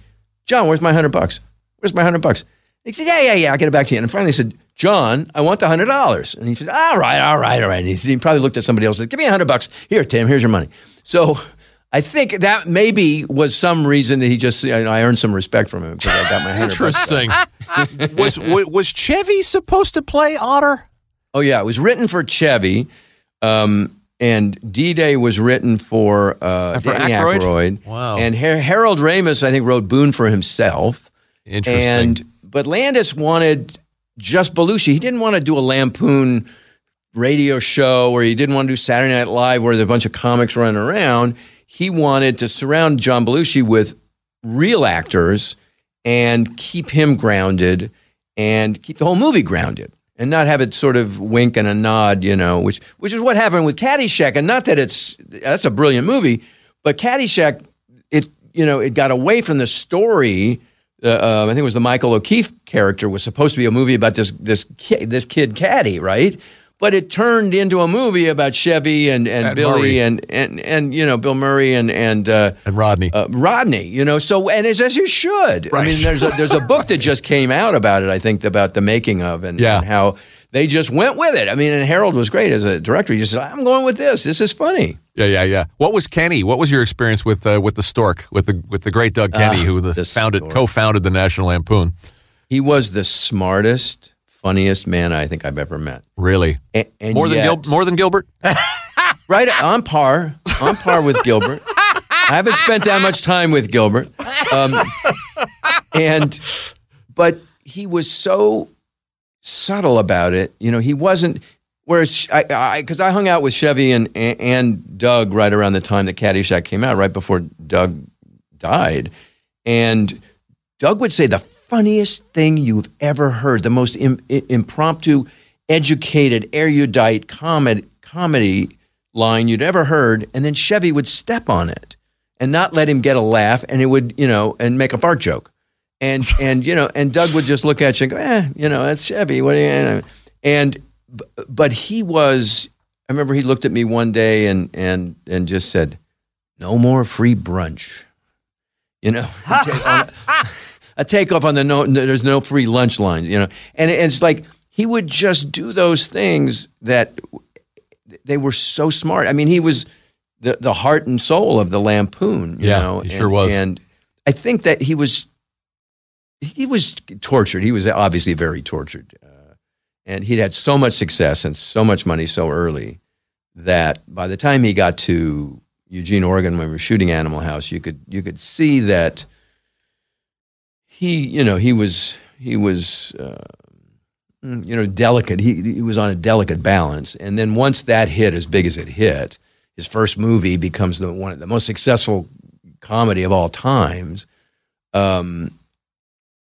Speaker 7: John, where's my hundred bucks? Where's my hundred bucks? He said, yeah, yeah, yeah, I'll get it back to you. And finally I said, John, I want the hundred dollars. And he said, all right, all right, all right. He, he probably looked at somebody else and said, give me a hundred bucks. Here, Tim, here's your money. So I think that maybe was some reason that he just, you know, I earned some respect from him because I got my hundred bucks.
Speaker 5: Interesting. was, was was Chevy supposed to play Otter?
Speaker 7: Oh yeah, it was written for Chevy, um, and D Day was written for, uh,
Speaker 5: And for
Speaker 7: Danny
Speaker 5: Aykroyd?
Speaker 7: Aykroyd.
Speaker 5: Wow.
Speaker 7: And Har- Harold Ramis, I think, wrote Boone for himself.
Speaker 5: Interesting.
Speaker 7: And but Landis wanted just Belushi. He didn't want to do a lampoon radio show or he didn't want to do Saturday Night Live where there's a bunch of comics running around. He wanted to surround John Belushi with real actors and keep him grounded and keep the whole movie grounded and not have it sort of wink and a nod, you know, which which is what happened with Caddyshack. And not that it's that's a brilliant movie, but Caddyshack, it you know, it got away from the story. Uh, uh, I think it was the Michael O'Keefe character was supposed to be a movie about this this kid, this kid Caddy, right? But it turned into a movie about Chevy and, and,
Speaker 5: And
Speaker 7: Billy
Speaker 5: Murray.
Speaker 7: and, and and you know Bill Murray and and uh,
Speaker 5: and Rodney.
Speaker 7: uh, Rodney, you know, so and it's as you should. I mean, there's a, there's a book that just came out about it. I think about the making of and,
Speaker 5: Yeah.
Speaker 7: and how they just went with it. I mean, and Harold was great as a director. He just said, "I'm going with this. This is funny."
Speaker 5: Yeah, yeah, yeah. What was Kenney? What was your experience with uh, with the Stork, with the with the great Doug Kenney,
Speaker 7: Ah,
Speaker 5: who the,
Speaker 7: the
Speaker 5: founded
Speaker 7: Stork.
Speaker 5: co-founded the National Lampoon?
Speaker 7: He was the smartest, funniest man I think I've ever met.
Speaker 5: Really,
Speaker 7: and
Speaker 5: more than
Speaker 7: yet-
Speaker 5: Gil- more than Gilbert.
Speaker 7: right on par, on par with Gilbert. I haven't spent that much time with Gilbert, um, and but he was so subtle about it. You know, he wasn't. Whereas I, because I, hung out with Chevy and and Doug right around the time that Caddyshack came out, right before Doug died, and Doug would say the funniest thing you've ever heard, the most Im, i- impromptu, educated, erudite comedy comedy line you'd ever heard, and then Chevy would step on it and not let him get a laugh, and it would you know and make a fart joke, and and you know and Doug would just look at you and go, eh, you know that's Chevy, what do you and but he was. I remember he looked at me one day and and and just said, "No more free brunch." You know, a takeoff on the no. There's no free lunch line. You know, and it's like he would just do those things that they were so smart. I mean, he was the the heart and soul of the Lampoon. You
Speaker 5: Yeah,
Speaker 7: know?
Speaker 5: he
Speaker 7: and,
Speaker 5: sure was.
Speaker 7: And I think that he was he was tortured. He was obviously very tortured, uh, and he'd had so much success and so much money so early that by the time he got to Eugene, Oregon, when we were shooting Animal House, you could you could see that he, you know, he was he was uh, mm, you know delicate. He he was on a delicate balance, and then once that hit as big as it hit, his first movie becomes the one the most successful comedy of all times. Um,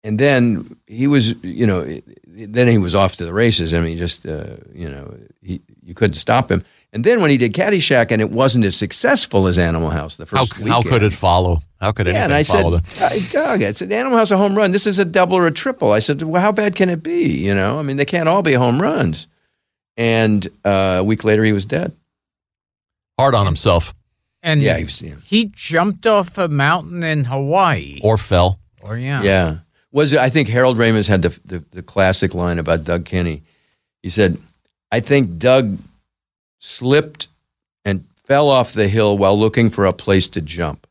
Speaker 7: and then he was, you know, then he was off to the races. I mean, just uh, you know, he you couldn't stop him. And then when he did Caddyshack, and it wasn't as successful as Animal House the
Speaker 5: How,
Speaker 7: first
Speaker 5: how could it follow? How could
Speaker 7: yeah,
Speaker 5: anything
Speaker 7: and I said,
Speaker 5: follow that?
Speaker 7: "Uh, Doug, it's an Animal House a home run. This is a double or a triple. I said, well, how bad can it be? You know, I mean, they can't all be home runs. And uh, a week later, he was dead.
Speaker 5: Hard on himself
Speaker 4: And
Speaker 7: Yeah, he was- yeah.
Speaker 4: he jumped off a mountain in Hawaii.
Speaker 5: or fell.
Speaker 4: Or yeah.
Speaker 7: Yeah. Was I think Harold Ramis had the, the the classic line about Doug Kenney. He said, "I think Doug slipped and fell off the hill while looking for a place to jump."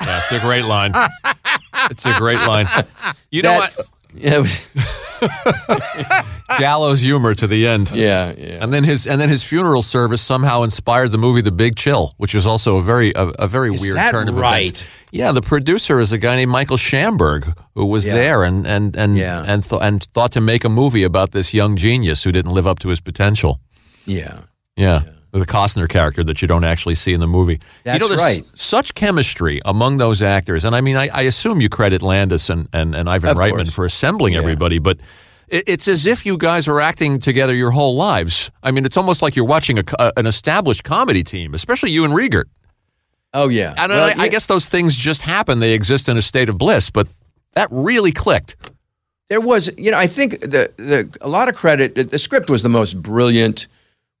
Speaker 5: That's a great line. it's a great line. You know
Speaker 7: That-
Speaker 5: what?
Speaker 7: Yeah,
Speaker 5: Gallows humor to the end.
Speaker 7: yeah, yeah.
Speaker 5: And then his and then his funeral service somehow inspired the movie The Big Chill, which was also a very a, a very
Speaker 7: Is
Speaker 5: weird
Speaker 7: that
Speaker 5: turn of
Speaker 7: right?
Speaker 5: events. Yeah, the producer is a guy named Michael Shamberg who was
Speaker 7: Yeah.
Speaker 5: there and and and
Speaker 7: Yeah.
Speaker 5: and, th- and thought to make a movie about this young genius who didn't live up to his potential.
Speaker 7: yeah.
Speaker 5: Yeah. With a Costner character that you don't actually see in the movie.
Speaker 7: That's
Speaker 5: you know, there's
Speaker 7: right.
Speaker 5: Such chemistry among those actors. And I mean, I, I assume you credit Landis and, and, and Ivan
Speaker 7: Of
Speaker 5: Reitman
Speaker 7: course.
Speaker 5: for assembling
Speaker 7: Yeah.
Speaker 5: everybody, but it's as if you guys are acting together your whole lives. I mean, it's almost like you're watching a, a- uh, an established comedy team, especially you and Riegert.
Speaker 7: Oh yeah.
Speaker 5: And
Speaker 7: Well,
Speaker 5: I, I guess those things just happen. They exist in a state of bliss, but that really clicked.
Speaker 7: there was, you know, I think the, the a lot of credit. The, the script was the most brilliant,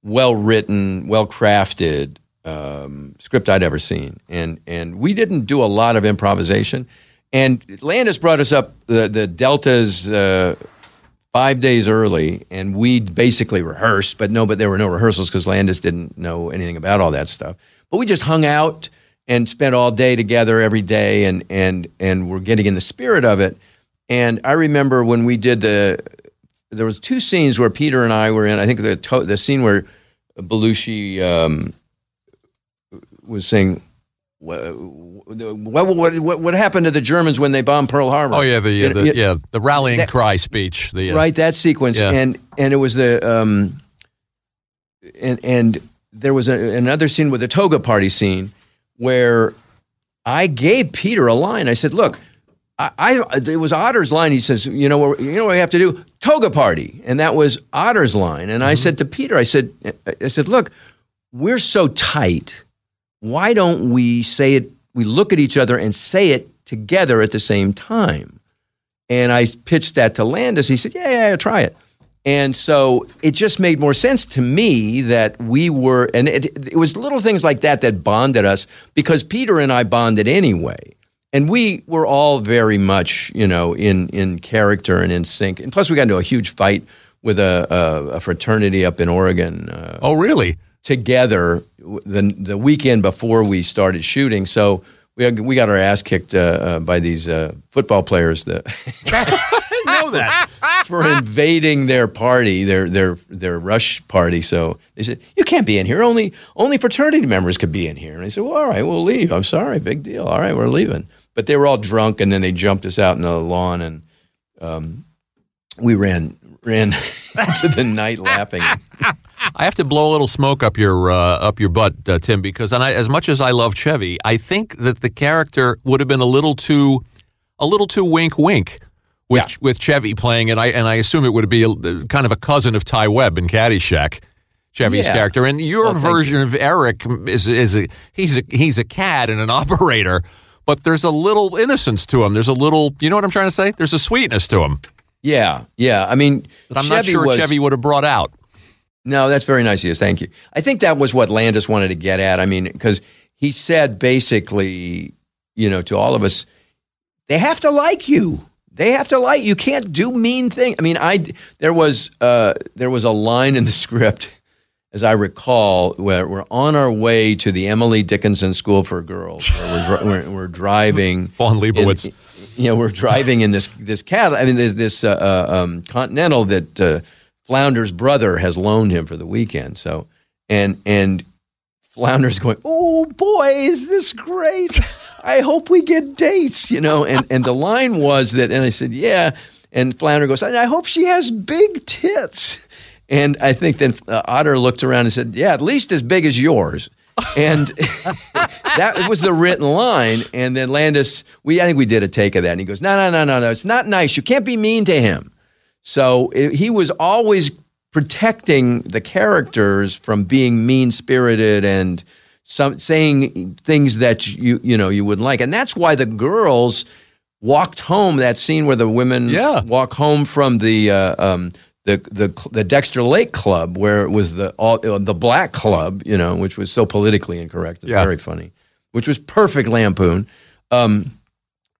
Speaker 7: well written, well crafted um, script I'd ever seen, and and we didn't do a lot of improvisation. And Landis brought us up the the deltas. Uh, Five days early, and we basically rehearsed, but no, but there were no rehearsals because Landis didn't know anything about all that stuff. But we just hung out and spent all day together every day, and and and we're getting in the spirit of it. And I remember when we did the, there was two scenes where Peter and I were in. I think the to, the scene where Belushi um, was saying. What, what, what, what happened to the Germans when they bombed Pearl Harbor?
Speaker 5: Oh yeah, the, uh, the yeah the rallying
Speaker 7: that-
Speaker 5: cry speech. The uh,
Speaker 7: right that sequence
Speaker 5: Yeah.
Speaker 7: and and it was the um and and there was a, another scene with the toga party scene where I gave Peter a line. I said, "Look, I, I it was Otter's line. He says, you know what, you know what we have to do? Toga party." And that was Otter's line. And I mm-hmm. said to Peter, I said I said, "Look, we're so tight. Why don't we say it we look at each other and say it together at the same time?" And I pitched that to Landis. He said, "Yeah, yeah, yeah, try it." And so it just made more sense to me that we were, and it, it was little things like that that bonded us because Peter and I bonded anyway, and we were all very much, you know, in in character and in sync. And plus, we got into a huge fight with a, a, a fraternity up in Oregon. Uh,
Speaker 5: oh, really?
Speaker 7: Together the the weekend before we started shooting, so. We, we got our ass kicked uh, uh, by these uh, football players that
Speaker 5: know that.
Speaker 7: for invading their party, their their their rush party. So they said, "You can't be in here. Only only fraternity members could be in here." And I said, "Well, all right, we'll leave. I'm sorry, big deal. All right, we're leaving." But they were all drunk, and then they jumped us out in the lawn, and um, we ran ran into the night laughing.
Speaker 5: I have to blow a little smoke up your uh, up your butt, uh, Tim, because and I, as much as I love Chevy, I think that the character would have been a little too a little too wink wink with with Chevy playing it. I and I assume it would be a, kind of a cousin of Ty Webb in Caddyshack. Chevy's
Speaker 7: Yeah.
Speaker 5: character and your
Speaker 7: Well,
Speaker 5: version of Eric is is a, he's a he's a cad and an operator, but there's a little innocence to him. There's a little, you know what I'm trying to say? There's a sweetness to him
Speaker 7: Yeah, yeah. I mean,
Speaker 5: that I'm not sure
Speaker 7: was-
Speaker 5: Chevy would have brought out.
Speaker 7: No, that's very nice of you. Thank you. I think that was what Landis wanted to get at. I mean, because he said basically, you know, to all of us, they have to like you. They have to like you. Can't do mean things. I mean, I there was uh, there was a line in the script, as I recall, where we're on our way to the Emily Dickinson School for Girls. We're, we're, we're driving.
Speaker 5: Fawn Liebowitz.
Speaker 7: in- you know, we're driving in this this cat. I mean, there's this uh, uh, um, Continental that uh, Flounder's brother has loaned him for the weekend. So, and and Flounder's going, oh boy, is this great? I hope we get dates. You know, and and the line was that, and I said, yeah. And Flounder goes, I hope she has big tits. And I think then uh, Otter looked around and said, yeah, at least as big as yours. And that was the written line. And then Landis, we I think we did a take of that. And he goes, no, no, no, no, no. It's not nice. You can't be mean to him. So it, he was always protecting the characters from being mean spirited and some saying things that you you know you wouldn't like. And that's why the girls walked home. That scene where the women
Speaker 5: Yeah.
Speaker 7: walk home from the. Uh, um, the, the the Dexter Lake Club, where it was the all, uh, the black club, you know, which was so politically incorrect, and
Speaker 5: Yeah.
Speaker 7: very funny, which was perfect lampoon. Um,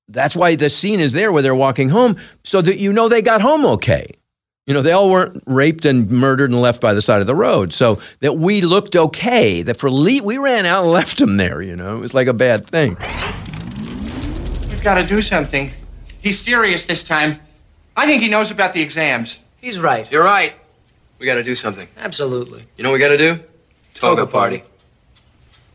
Speaker 7: that's why the scene is there where they're walking home, so that you know they got home okay. You know, they all weren't raped and murdered and left by the side of the road. So that we looked okay. That for le- we ran out and left them there. You know, it was like a bad thing.
Speaker 6: We've got to do something. He's serious this time. I think he knows about the exams.
Speaker 11: He's right.
Speaker 7: You're right. We got to do something.
Speaker 11: Absolutely.
Speaker 7: You know what we got to do? Toga party.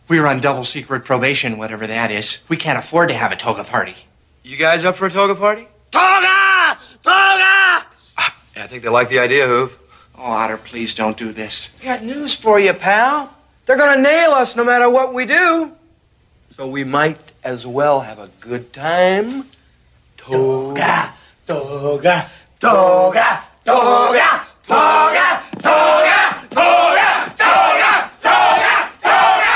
Speaker 6: We're on double secret probation, whatever that is. We can't afford to have a toga party.
Speaker 7: You guys up for a toga party?
Speaker 6: Toga! Toga!
Speaker 7: Ah, yeah, I think they like the idea, Hoove.
Speaker 6: Oh, Otter, please don't do this.
Speaker 11: I got news for you, pal. They're gonna nail us no matter what we do. So we might as well have a good time. Toga, toga, toga, toga, toga, toga, toga, toga, toga,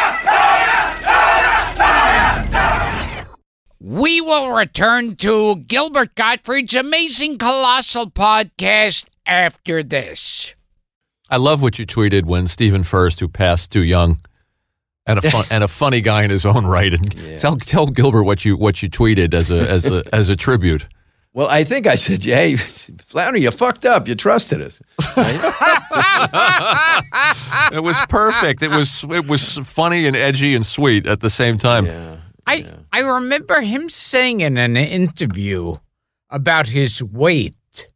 Speaker 4: We will return to Gilbert Gottfried's amazing colossal podcast after this.
Speaker 5: I love what you tweeted when Stephen Furst, who passed too young, and a fun, and a funny guy in his own right. And tell tell Gilbert what you what you tweeted as a as a as a tribute.
Speaker 7: Well, I think I said, "Hey, Flounder, you fucked up. You trusted us."
Speaker 5: It was perfect. It was it was funny and edgy and sweet at the same time.
Speaker 4: I I remember him saying in an interview about his weight,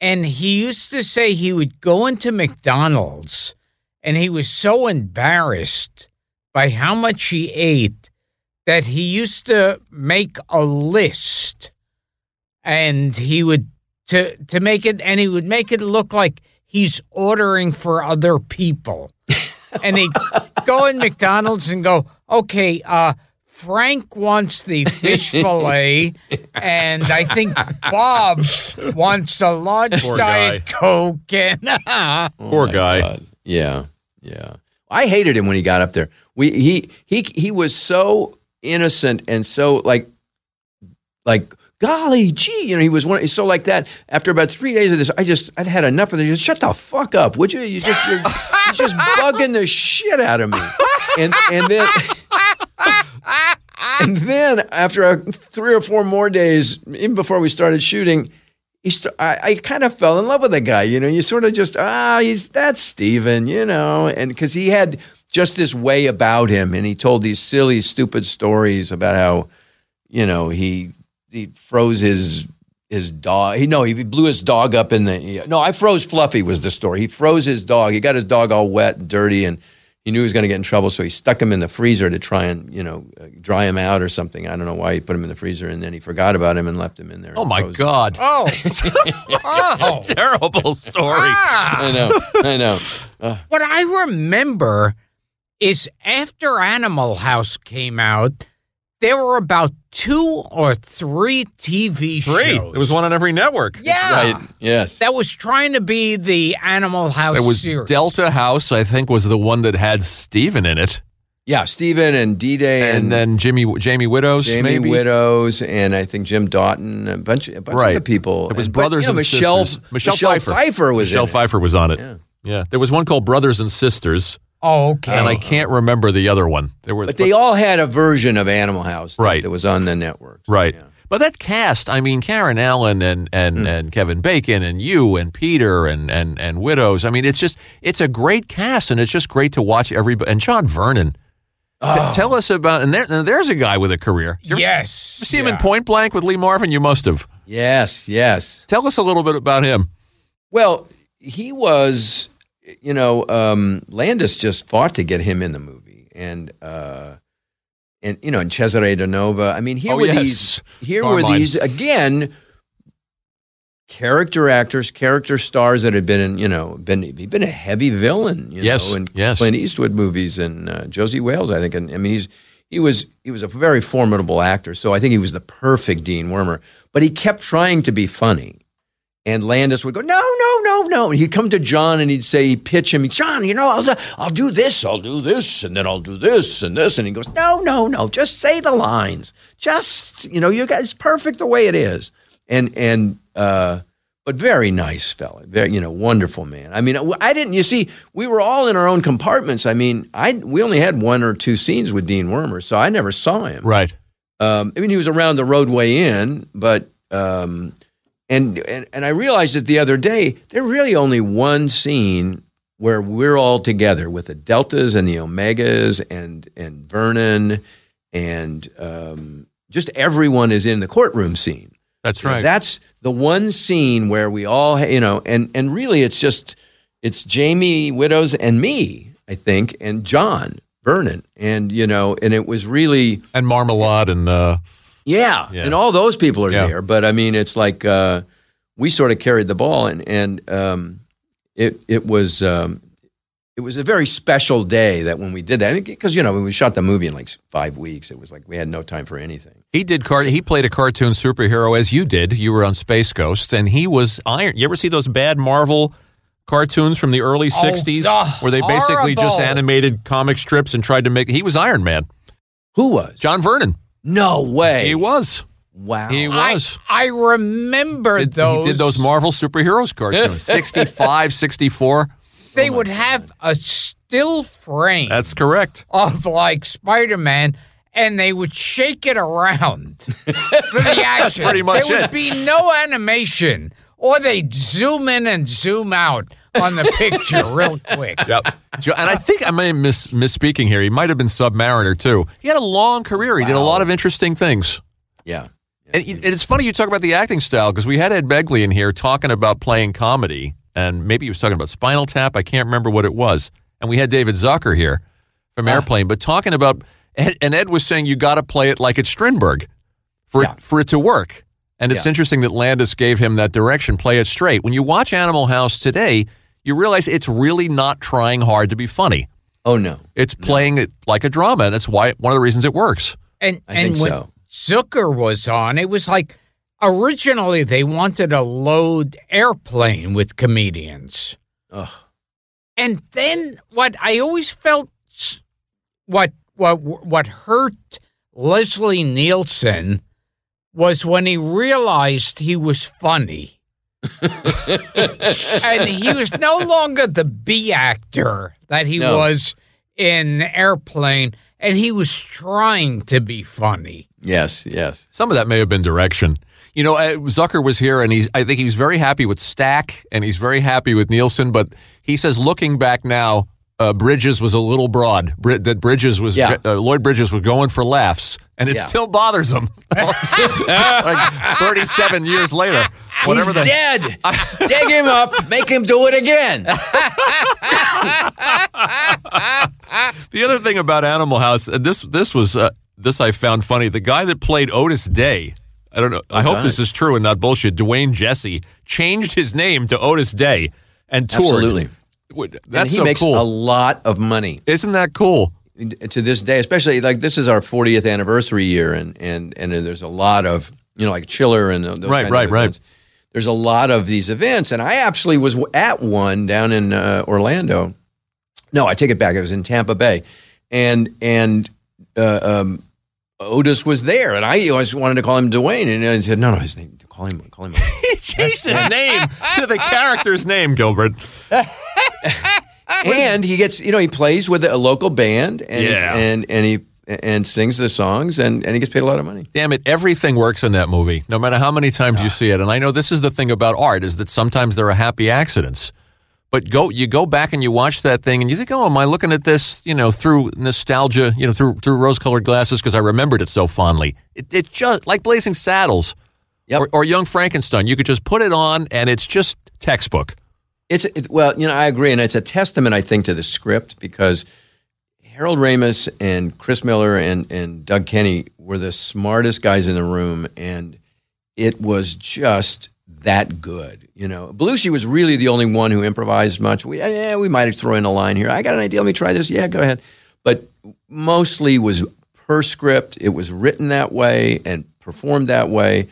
Speaker 4: and he used to say he would go into McDonald's and he was so embarrassed by how much he ate that he used to make a list and he would to to make it and he would make it look like he's ordering for other people. and he'd go in McDonald's and go, okay, uh Frank wants the fish fillet, and I think Bob wants a large
Speaker 5: Poor
Speaker 4: diet coke. And
Speaker 5: Poor guy.
Speaker 7: God. Yeah, yeah. I hated him when he got up there. We he he he was so innocent and so like like golly gee, you know, he was one so like that. After about three days of this, I just I'd had enough of this. Just shut the fuck up, would you? You just you're, you're just bugging the shit out of me. And and then and then after a, three or four more days, even before we started shooting, st- I, I kind of fell in love with the guy. You know, you sort of just ah, he's that's Steven, you know, and because he had just this way about him, and he told these silly, stupid stories about how, you know, he he froze his his dog. He no, he blew his dog up in the. No, I froze Fluffy was the story. He froze his dog. He got his dog all wet and dirty, and he knew he was going to get in trouble, so he stuck him in the freezer to try and you know uh, dry him out or something. I don't know why he put him in the freezer, and then he forgot about him and left him in there.
Speaker 5: Oh my
Speaker 7: froze him.
Speaker 5: God!
Speaker 4: oh, oh.
Speaker 5: It's a terrible story.
Speaker 7: I know, I know. Uh,
Speaker 4: What I remember is after Animal House came out, there were about two or three TV
Speaker 5: Three.
Speaker 4: shows.
Speaker 5: There was one on every network.
Speaker 4: yeah,
Speaker 7: right. Yes.
Speaker 4: that was trying to be the Animal House
Speaker 5: It was
Speaker 4: series.
Speaker 5: Delta House, I think, was the one that had Steven in it,
Speaker 7: Yeah, Steven and D Day
Speaker 5: and,
Speaker 7: and,
Speaker 5: then Jimmy Jamie Widdoes,
Speaker 7: Jamie
Speaker 5: maybe.
Speaker 7: Widdoes and I think Jim Daughton, a bunch, a bunch
Speaker 5: Right.
Speaker 7: of people.
Speaker 5: It was
Speaker 7: And- but,
Speaker 5: brothers
Speaker 7: you know,
Speaker 5: and
Speaker 7: Michelle,
Speaker 5: sisters. Michelle, Pfeiffer.
Speaker 7: was
Speaker 5: Michelle
Speaker 7: in it.
Speaker 5: Pfeiffer was on it.
Speaker 7: Yeah.
Speaker 5: Yeah. There was one called Brothers and Sisters,
Speaker 4: oh, okay.
Speaker 5: and I can't remember the other one. There were,
Speaker 7: But they all had a version of Animal House that,
Speaker 5: Right.
Speaker 7: that was on the network.
Speaker 5: right.
Speaker 7: Yeah.
Speaker 5: But that cast, I mean, Karen Allen and and,
Speaker 7: Hmm.
Speaker 5: and Kevin Bacon and you and Peter and, and and Widdoes. I mean, it's just it's a great cast, and it's just great to watch everybody. And John Vernon. T-
Speaker 7: Oh.
Speaker 5: tell us about and there, and there's a guy with a career. You ever s-
Speaker 4: yes.
Speaker 5: see him in Point Blank with Lee Marvin? You must have.
Speaker 7: Yes, yes.
Speaker 5: Tell us a little bit about him.
Speaker 7: Well, he was, you know, um, Landis just fought to get him in the movie, and uh, and you know, and Cesare Danova. I mean, here
Speaker 5: Oh,
Speaker 7: were
Speaker 5: yes.
Speaker 7: these, here were these again. Character actors, character stars that had been in, you know, been he'd been a heavy villain, you
Speaker 5: Yes,
Speaker 7: know, in
Speaker 5: yes.
Speaker 7: Clint Eastwood movies and uh, Josey Wales, I think. And I mean, he's he was he was a very formidable actor, so I think he was the perfect Dean Wormer. But he kept trying to be funny, and Landis would go, no, no, no, no. And he'd come to John and he'd say, he'd pitch him, John, you know, I'll, I'll do this, I'll do this, and then I'll do this and this. And he goes, no, no, no, just say the lines. Just, you know, you guys, perfect the way it is. And, and, uh, but very nice fella, very, you know, wonderful man. I mean, I didn't, you see, we were all in our own compartments. I mean, I, we only had one or two scenes with Dean Wormer, so I never saw him.
Speaker 5: Right.
Speaker 7: Um, I mean, he was around the roadway in, but um, and, and and I realized it the other day. There's really only one scene where we're all together with the deltas and the omegas and and Vernon and um, just everyone is in the courtroom scene.
Speaker 5: That's
Speaker 7: You know,
Speaker 5: right.
Speaker 7: that's the one scene where we all, you know, and and really, it's just it's Jamie Widdoes and me, I think, and John Vernon, and you know, and it was really
Speaker 5: and Marmalard and uh,
Speaker 7: yeah,
Speaker 5: Yeah.
Speaker 7: and all those people are
Speaker 5: Yeah.
Speaker 7: there. But I mean, it's like uh, we sort of carried the ball, and and um, it it was um, it was a very special day that when we did that because you know when we shot the movie in like five weeks, it was like we had no time for anything.
Speaker 5: he did car- he played a cartoon superhero as you did. You were on Space Ghosts, and he was Iron. You ever see those bad Marvel cartoons from the early
Speaker 4: Oh,
Speaker 5: '60s
Speaker 4: oh,
Speaker 5: where they basically just animated comic strips and tried to make? He was Iron Man.
Speaker 7: Who was
Speaker 5: John Vernon?
Speaker 7: No way.
Speaker 5: He was.
Speaker 7: Wow.
Speaker 5: He was.
Speaker 4: I remember
Speaker 5: Did-
Speaker 4: those.
Speaker 5: He did those Marvel superheroes cartoons. 65, 64.
Speaker 4: They would have a still frame
Speaker 5: That's correct.
Speaker 4: of like Spider Man. And they would shake it around for the action.
Speaker 5: pretty much
Speaker 4: there
Speaker 5: it.
Speaker 4: would be no animation, or they'd zoom in and zoom out on the picture real quick.
Speaker 5: Yep. And I think I may have miss, misspeaking here. He might have been Submariner too. He had a long career. He did a lot of interesting things.
Speaker 7: Yeah.
Speaker 5: And it- it's funny you talk about the acting style because we had Ed Begley in here talking about playing comedy, and maybe he was talking about Spinal Tap. I can't remember what it was. and we had David Zucker here from ah. Airplane, but talking about and Ed was saying you got to play it like it's Strindberg for it, for it to work. And it's
Speaker 7: Yeah.
Speaker 5: interesting that Landis gave him that direction, play it straight. When you watch Animal House today, you realize it's really not trying hard to be funny.
Speaker 7: Oh no.
Speaker 5: It's playing it like a drama, that's why one of the reasons it works.
Speaker 4: And
Speaker 7: I
Speaker 4: and
Speaker 7: think
Speaker 4: when
Speaker 7: so.
Speaker 4: Zucker was on, it was like originally they wanted to load airplane with comedians.
Speaker 7: Ugh.
Speaker 4: And then what I always felt what what what hurt Leslie Nielsen was when he realized he was funny. and he was no longer the B actor that he
Speaker 7: No.
Speaker 4: was in Airplane and he was trying to be funny.
Speaker 7: Yes, yes.
Speaker 5: Some of that may have been direction. You know, uh, Zucker was here, and he's. I think he was very happy with Stack, and he's very happy with Nielsen. But he says, looking back now, uh, Bridges was a little broad. Bri- that Bridges was
Speaker 7: Yeah.
Speaker 5: uh, Lloyd Bridges was going for laughs, and it
Speaker 7: Yeah.
Speaker 5: still bothers him. like thirty-seven years later, whatever
Speaker 7: He's
Speaker 5: the
Speaker 7: dead. Dig him up. Make him do it again.
Speaker 5: The other thing about Animal House, and this this was uh, this I found funny. The guy that played Otis Day, I don't know. I hope this is true and not bullshit. DeWayne Jessie changed his name to Otis Day and toured.
Speaker 7: Absolutely.
Speaker 5: That's
Speaker 7: he
Speaker 5: so
Speaker 7: makes
Speaker 5: cool.
Speaker 7: a lot of money.
Speaker 5: Isn't that cool?
Speaker 7: to this day, especially like this is our 40th anniversary year, and and and there's a lot of you know like Chiller and those
Speaker 5: Right, right,
Speaker 7: of
Speaker 5: right.
Speaker 7: There's a lot of these events, and I actually was at one down in uh, Orlando. No, I take it back. It was in Tampa Bay, and and uh, um, Otis was there, and I always wanted to call him Dwayne, and I said, no, no, his name, call him, call him.
Speaker 5: He changed his name to the character's name, Gilbert.
Speaker 7: and he gets, you know, he plays with a local band, and
Speaker 5: Yeah.
Speaker 7: and and he and sings the songs, and and he gets paid a lot of money.
Speaker 5: Damn it, everything works in that movie, no matter how many times you ah. see it. And I know this is the thing about art is that sometimes there are happy accidents. But go you go back and you watch that thing and you think, oh, am I looking at this, you know, through nostalgia, you know, through through rose colored glasses because I remembered it so fondly. It, it just like Blazing Saddles or, or Young Frankenstein. You could just put it on and it's just textbook.
Speaker 7: It's it, well, you know, I agree, and it's a testament, I think, to the script because Harold Ramis and Chris Miller and and Doug Kenney were the smartest guys in the room, and it was just that good. You know, Belushi was really the only one who improvised much. We yeah, we might have thrown in a line here. I got an idea. Let me try this. Yeah, go ahead. But mostly was per script. It was written that way and performed that way.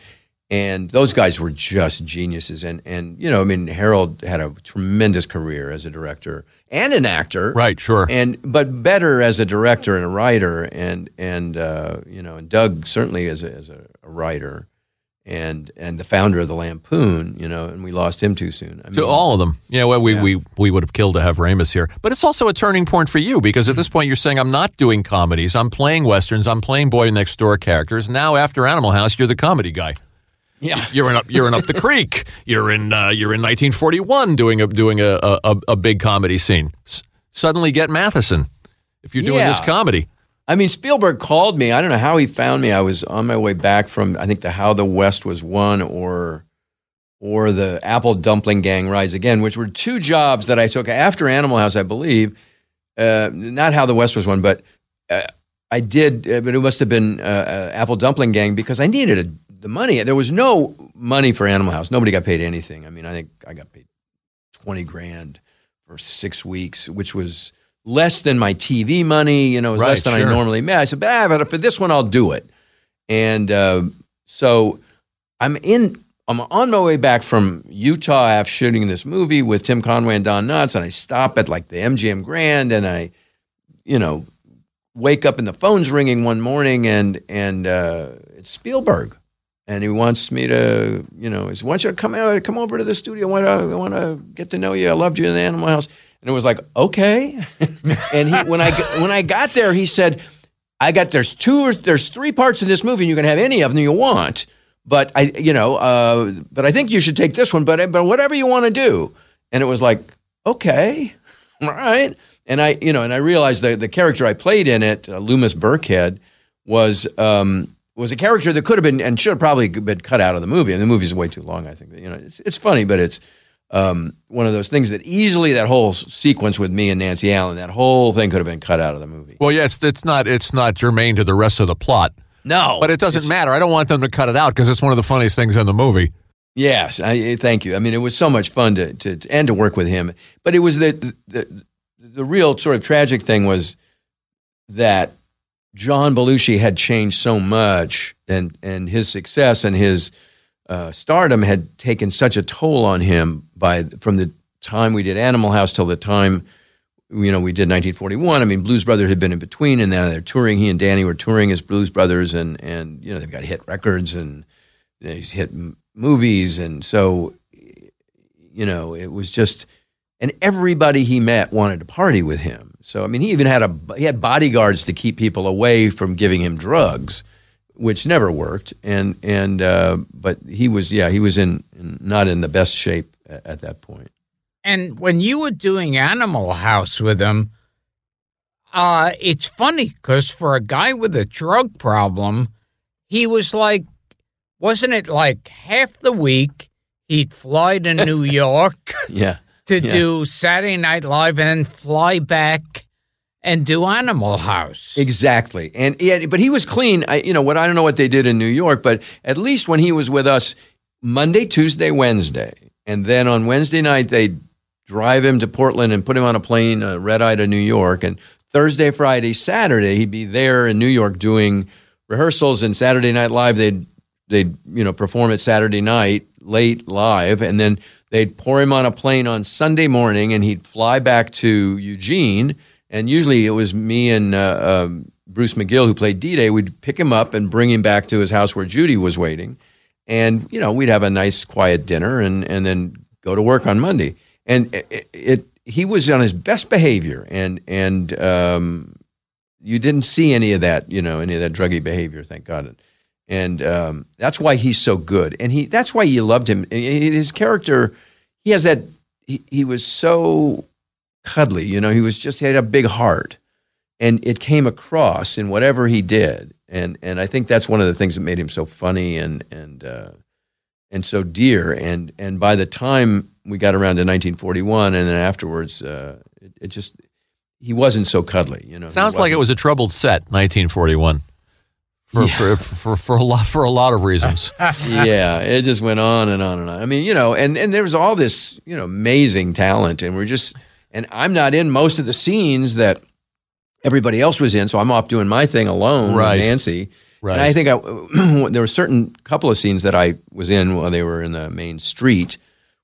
Speaker 7: And those guys were just geniuses. And and you know, I mean, Harold had a tremendous career as a director and an actor,
Speaker 5: Right, sure.
Speaker 7: and but better as a director and a writer. And and uh, you know, and Doug certainly as a, as a writer, and and the founder of the Lampoon. You know, and we lost him too soon. I
Speaker 5: To all of them. Yeah, well, we, we, we would have killed to have Ramis here. But it's also a turning point for you because at this point you're saying, I'm not doing comedies. I'm playing Westerns. I'm playing Boy Next Door characters. Now, after Animal House, you're the comedy guy.
Speaker 7: Yeah.
Speaker 5: You're in up, you're in Up the Creek. You're in uh, you're in 1941 doing a doing a a, a big comedy scene. S- suddenly get Matheson if you're doing this comedy.
Speaker 7: I mean, Spielberg called me. I don't know how he found me. I was on my way back from I think the How the West Was Won or or the Apple Dumpling Gang Rise Again, which were two jobs that I took after Animal House, I believe. Uh, not How the West Was Won, but uh, I did. Uh, but it must have been uh, uh, Apple Dumpling Gang because I needed a, the money. There was no money for Animal House. Nobody got paid anything. I mean, I think I got paid twenty grand for six weeks, which was less than my TV money. You know, it was
Speaker 5: Right,
Speaker 7: less than
Speaker 5: sure.
Speaker 7: I normally made. I said, ah, but for this one, I'll do it. And uh, so I'm in. I'm on my way back from Utah after shooting this movie with Tim Conway and Don Knotts, and I stop at like the MGM Grand, and I, you know, wake up and the phone's ringing one morning, and and uh, it's Spielberg, and he wants me to, you know, he said, "Why don't you come out, come over to the studio? I want to, I want to get to know you. I loved you in the Animal House." And it was like, okay. and he, when I when I got there, he said, "I got there's two, or there's three parts in this movie, and you can have any of them you want." But I, you know, uh, but I think you should take this one. But but whatever you want to do. And it was like, okay, all right. And I, you know, and I realized that the character I played in it, uh, Loomis Birkhead, was um, was a character that could have been and should have probably been cut out of the movie. And the movie's way too long. I think. You know, it's, it's funny, but it's um, one of those things that easily that whole sequence with me and Nancy Allen, that whole thing could have been cut out of the movie.
Speaker 5: Well, yeah, it's, it's not it's not germane to the rest of the plot.
Speaker 7: No,
Speaker 5: But it doesn't matter. I don't want them to cut it out because it's one of the funniest things in the movie.
Speaker 7: Yes, I, thank you. I mean, it was so much fun to, to and to work with him. But it was the, the the real sort of tragic thing was that John Belushi had changed so much, and and his success and his uh, stardom had taken such a toll on him by from the time we did Animal House till the time you know we did 1941. I mean, Blues Brothers had been in between, and then they're touring. He and Danny were touring as Blues Brothers, and and you know they've got hit records and he's hit m- movies, and so you know it was just, and everybody he met wanted to party with him. So I mean, he even had a he had bodyguards to keep people away from giving him drugs, which never worked. And and uh, but he was yeah he was in, in not in the best shape at, at that point.
Speaker 4: And when you were doing Animal House with him, uh, it's funny because for a guy with a drug problem, he was like, wasn't it like half the week he'd fly to New York
Speaker 7: Yeah.
Speaker 4: to
Speaker 7: Yeah.
Speaker 4: do Saturday Night Live and then fly back and do Animal House?
Speaker 7: Exactly. And yeah, but he was clean. I, you know what? I don't know what they did in New York, but at least when he was with us Monday, Tuesday, Wednesday, and then on Wednesday night they drive him to Portland and put him on a plane, uh, red eye to New York, and Thursday, Friday, Saturday he'd be there in New York doing rehearsals and Saturday Night Live. They'd they'd you know perform it Saturday night late live, and then they'd pour him on a plane on Sunday morning, and he'd fly back to Eugene. And usually it was me and uh, um, Bruce McGill who played D Day. We'd pick him up and bring him back to his house where Judy was waiting, and you know we'd have a nice quiet dinner and and then go to work on Monday. And it, it he was on his best behavior, and and um, you didn't see any of that, you know, any of that druggy behavior. Thank God. And um, that's why he's so good, and he that's why you loved him. His character, he has that. He, he was so cuddly, you know. He was just he had a big heart, and it came across in whatever he did. And and I think that's one of the things that made him so funny and and uh, and so dear. And and by the time we got around to 1941, and then afterwards, uh, it, it just he wasn't so cuddly, you know.
Speaker 5: Sounds like it was a troubled set, 1941. For, for, for, for, a lot, for a lot of reasons.
Speaker 7: yeah, it just went on and on and on. I mean, you know, and and there was all this, you know, amazing talent, and we're just, and I'm not in most of the scenes that everybody else was in, so I'm off doing my thing alone
Speaker 5: Right.
Speaker 7: with Nancy.
Speaker 5: Right.
Speaker 7: And I think I, there were certain couple of scenes that I was in while they were in the main street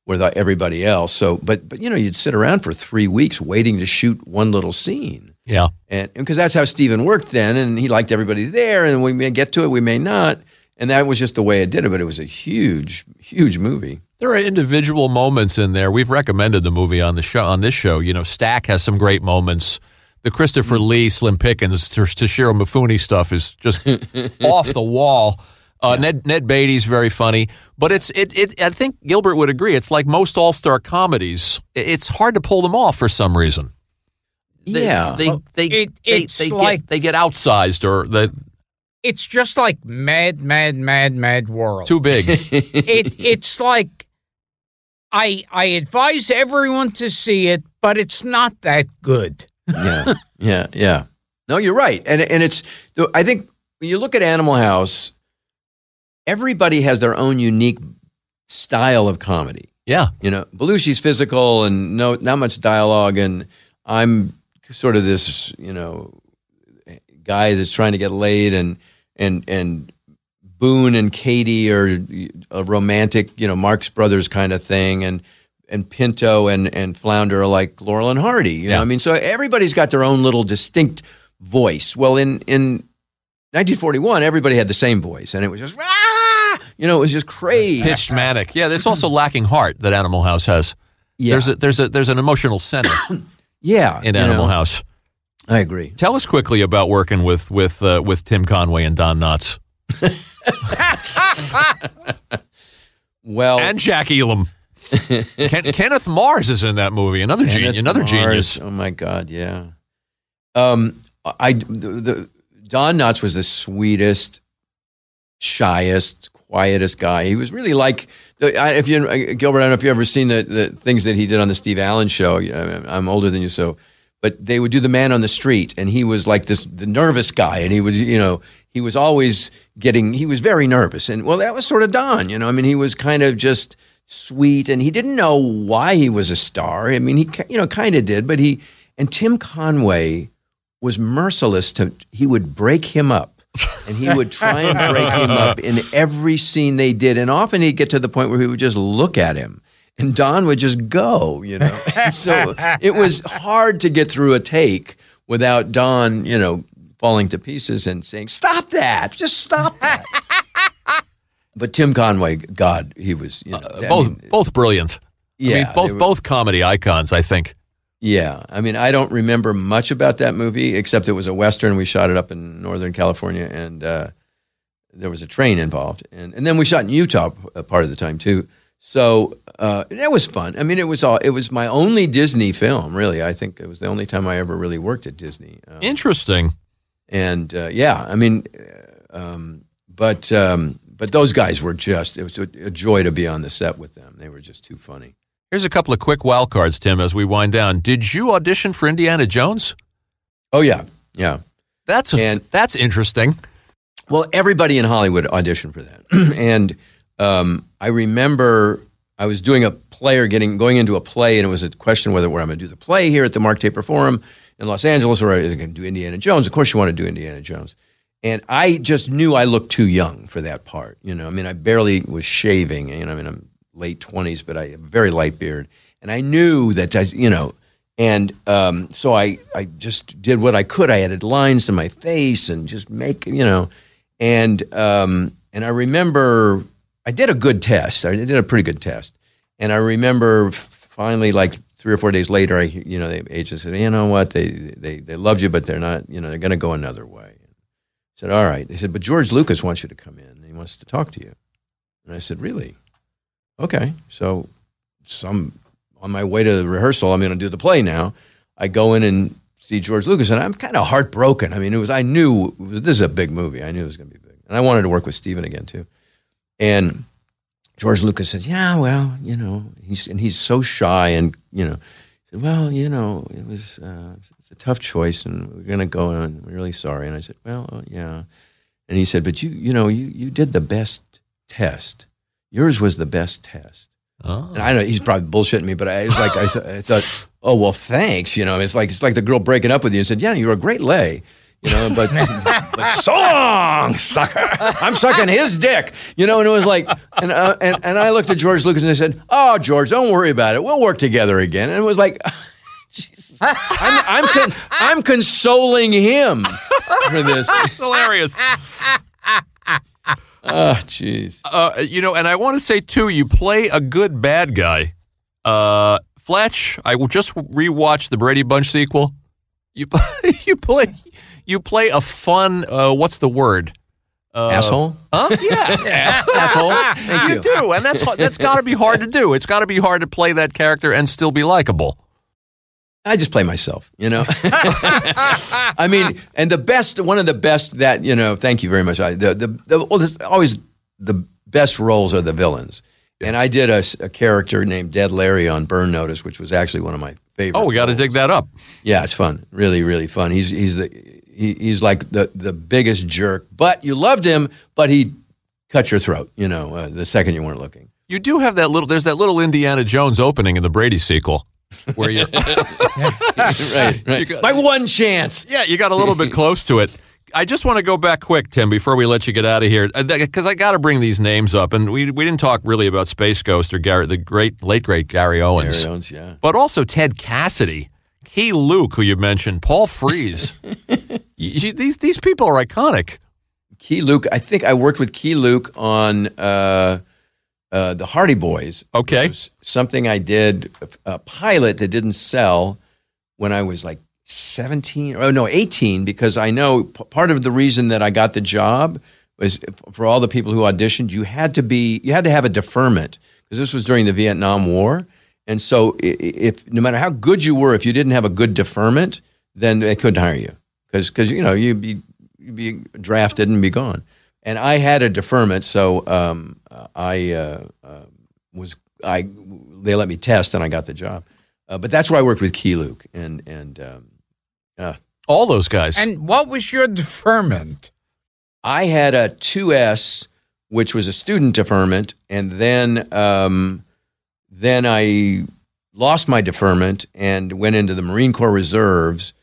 Speaker 7: with uh, everybody else. So, but but you know, you'd sit around for three weeks waiting to shoot one little scene.
Speaker 5: Yeah.
Speaker 7: And because that's how Steven worked then, and he liked everybody there, and we may get to it, we may not. And that was just the way it did it, but it was a huge, huge movie.
Speaker 5: There are individual moments in there. We've recommended the movie on the show on this show. You know, Stack has some great moments. The Christopher Lee, Slim Pickens, Toshiro Mifune stuff is just off the wall. Uh, Ned Ned Beatty's very funny, but it's it, it. I think Gilbert would agree. It's like most all star comedies. It's hard to pull them off for some reason. They,
Speaker 7: Yeah.
Speaker 5: they they
Speaker 4: it-
Speaker 5: they,
Speaker 4: it's
Speaker 5: they
Speaker 4: like-
Speaker 5: get they get outsized or they
Speaker 4: It's just like Mad, Mad, Mad, Mad World.
Speaker 5: too big.
Speaker 4: it it's like I I advise everyone to see it, but it's not that good.
Speaker 7: yeah, yeah, yeah. No, you're right, and and it's. I think when you look at Animal House, everybody has their own unique style of comedy.
Speaker 5: yeah,
Speaker 7: You know, Belushi's physical and no, not much dialogue, and I'm sort of this, you know, guy that's trying to get laid, and and and Boone and Katie are a romantic, you know, Marx Brothers kind of thing, and and Pinto and and Flounder are like Laurel and Hardy. You know,
Speaker 5: Yeah.
Speaker 7: I mean, so everybody's got their own little distinct voice. Well, in in 1941, everybody had the same voice, and it was just ah, you know, it was just crazy.
Speaker 5: pitched manic. Yeah, there's also lacking heart that Animal House has.
Speaker 7: Yeah.
Speaker 5: There's a, there's a there's an emotional center
Speaker 7: yeah,
Speaker 5: in Animal
Speaker 7: know,
Speaker 5: House.
Speaker 7: I agree.
Speaker 5: Tell us quickly about working with with uh, with Tim Conway and Don Knotts
Speaker 7: Well,
Speaker 5: and Jack Elam. Ken, Kenneth Mars is in that movie. Another genius. Another
Speaker 7: Mars.
Speaker 5: genius.
Speaker 7: Oh my God, yeah. Um, I the, the Don Knotts was the sweetest, shyest, quietest guy. He was really like if you uh, Gilbert, I don't know if you ever seen the, the things that he did on the Steve Allen show. I'm older than you, so but they would do the man on the street, and he was like this the nervous guy, and he was you know he was always getting he was very nervous, and well that was sort of Don, you know. I mean, he was kind of just sweet, and he didn't know why he was a star. I mean, he you know kind of did, but he and Tim Conway was merciless to he would break him up and he would try and break him up in every scene they did and often he'd get to the point where he would just look at him and Don would just go you know And so it was hard to get through a take without Don you know falling to pieces and saying stop that just stop that but Tim Conway God he was you know I
Speaker 5: both
Speaker 7: mean,
Speaker 5: both brilliant. I mean, both
Speaker 7: were-
Speaker 5: both comedy icons. I think.
Speaker 7: Yeah, I mean, I don't remember much about that movie except it was a western. We shot it up in Northern California, and uh, there was a train involved, and and then we shot in Utah a part of the time too. So uh, that was fun. I mean, it was all. It was my only Disney film, really. I think it was the only time I ever really worked at Disney. Um,
Speaker 5: Interesting.
Speaker 7: And uh, yeah, I mean, uh, um, but um, but those guys were just. It was a, a joy to be on the set with them. They were just too funny.
Speaker 5: Here's a couple of quick wild cards, Tim, as we wind down. Did you audition for Indiana Jones?
Speaker 7: Oh yeah, yeah.
Speaker 5: That's a, that's interesting.
Speaker 7: Well, everybody in Hollywood auditioned for that, and um, I remember I was doing a play or getting going into a play, and it was a question whether where I'm going to do the play here at the Mark Taper Forum in Los Angeles, or is I going to do Indiana Jones? Of course, you want to do Indiana Jones, and I just knew I looked too young for that part. You know, I mean, I barely was shaving. You know, I mean, I'm late twenties, but I have a very light beard, and I knew that I, you know. And um, so I, I just did what I could. I added lines to my face and just make, you know, and um, and I remember I did a good test. I did a pretty good test, and I remember finally, like three or four days later, I you know the agent said, you know what, they they they loved you, but they're not, you know, they're going to go another way. I said, all right. They said, but George Lucas wants you to come in. He wants to talk to you. And I said, really? Okay. So some on my way to the rehearsal, I'm going to do the play now. I go in and see George Lucas, and I'm kind of heartbroken. I mean, it was I knew was, this is a big movie. I knew it was going to be big, and I wanted to work with Steven again too. And George Lucas said, "Yeah, well, you know," he's and he's so shy, and you know, said, "Well, you know, it was uh, it's a tough choice, and we're going to go, and we're really sorry." And I said, "Well, uh, yeah," and he said, "But you, you know, you you did the best test. Yours was the best test."
Speaker 5: Oh.
Speaker 7: And I know he's probably bullshitting me, but I was like, I, I thought, oh well, thanks. You know, it's like it's like the girl breaking up with you and said, yeah, you're a great lay. You know, but, but so long, sucker. I'm sucking his dick. You know, and it was like, and, uh, and and I looked at George Lucas and I said, oh, George, don't worry about it. We'll work together again. And it was like, Jesus. I'm I'm, con- I'm consoling him for this.
Speaker 5: It's hilarious.
Speaker 7: Oh, jeez.
Speaker 5: Uh, you know, and I want to say too, you play a good bad guy. Uh, Fletch, I will just rewatch the Brady Bunch sequel. You you play you play a fun. Uh, what's the word? Uh,
Speaker 7: Asshole?
Speaker 5: Huh? Yeah,
Speaker 7: Asshole. Thank you.
Speaker 5: do, and that's that's got to be hard to do. It's got to be hard to play that character and still be likable.
Speaker 7: I just play myself, you know. I mean, and the best, one of the best that you know. Thank you very much. I, the the, the well, there's always the best roles are the villains, and I did a, a character named Dead Larry on Burn Notice, which was actually one of my favorite.
Speaker 5: Oh, we got to dig that up.
Speaker 7: Yeah, it's fun. Really, really fun. He's he's the he, he's like the the biggest jerk, but you loved him, but he cut your throat. You know, uh, the second you weren't looking.
Speaker 5: You do have that little. There's that little Indiana Jones opening in the Brady sequel, where you're
Speaker 7: right, right. My one chance.
Speaker 5: Yeah, you got a little bit close to it. I just want to go back quick, Tim, before we let you get out of here, because I got to bring these names up, and we we didn't talk really about Space Ghost or Gary, the great late great Gary Owens,
Speaker 7: Gary Owens, yeah.
Speaker 5: but also Ted Cassidy, Keye Luke, who you mentioned, Paul Frees. You- these these people are iconic.
Speaker 7: Keye Luke. I think I worked with Keye Luke on uh, uh, the Hardy Boys.
Speaker 5: Okay,
Speaker 7: something I did a pilot that didn't sell when I was like seventeen. Oh no, eighteen. Because I know p- part of the reason that I got the job was for all the people who auditioned. You had to be. You had to have a deferment because this was during the Vietnam War, and so i- i- if no matter how good you were, if you didn't have a good deferment, then they couldn't hire you because you know you'd be you'd be drafted and be gone. And I had a deferment, so um, I uh, uh, was I they let me test and I got the job. Uh, but that's where I worked with Keye Luke and and um, uh,
Speaker 5: all those guys.
Speaker 4: And what was your deferment?
Speaker 7: I had a 2S, which was a student deferment, and then um, then I lost my deferment and went into the Marine Corps Reserves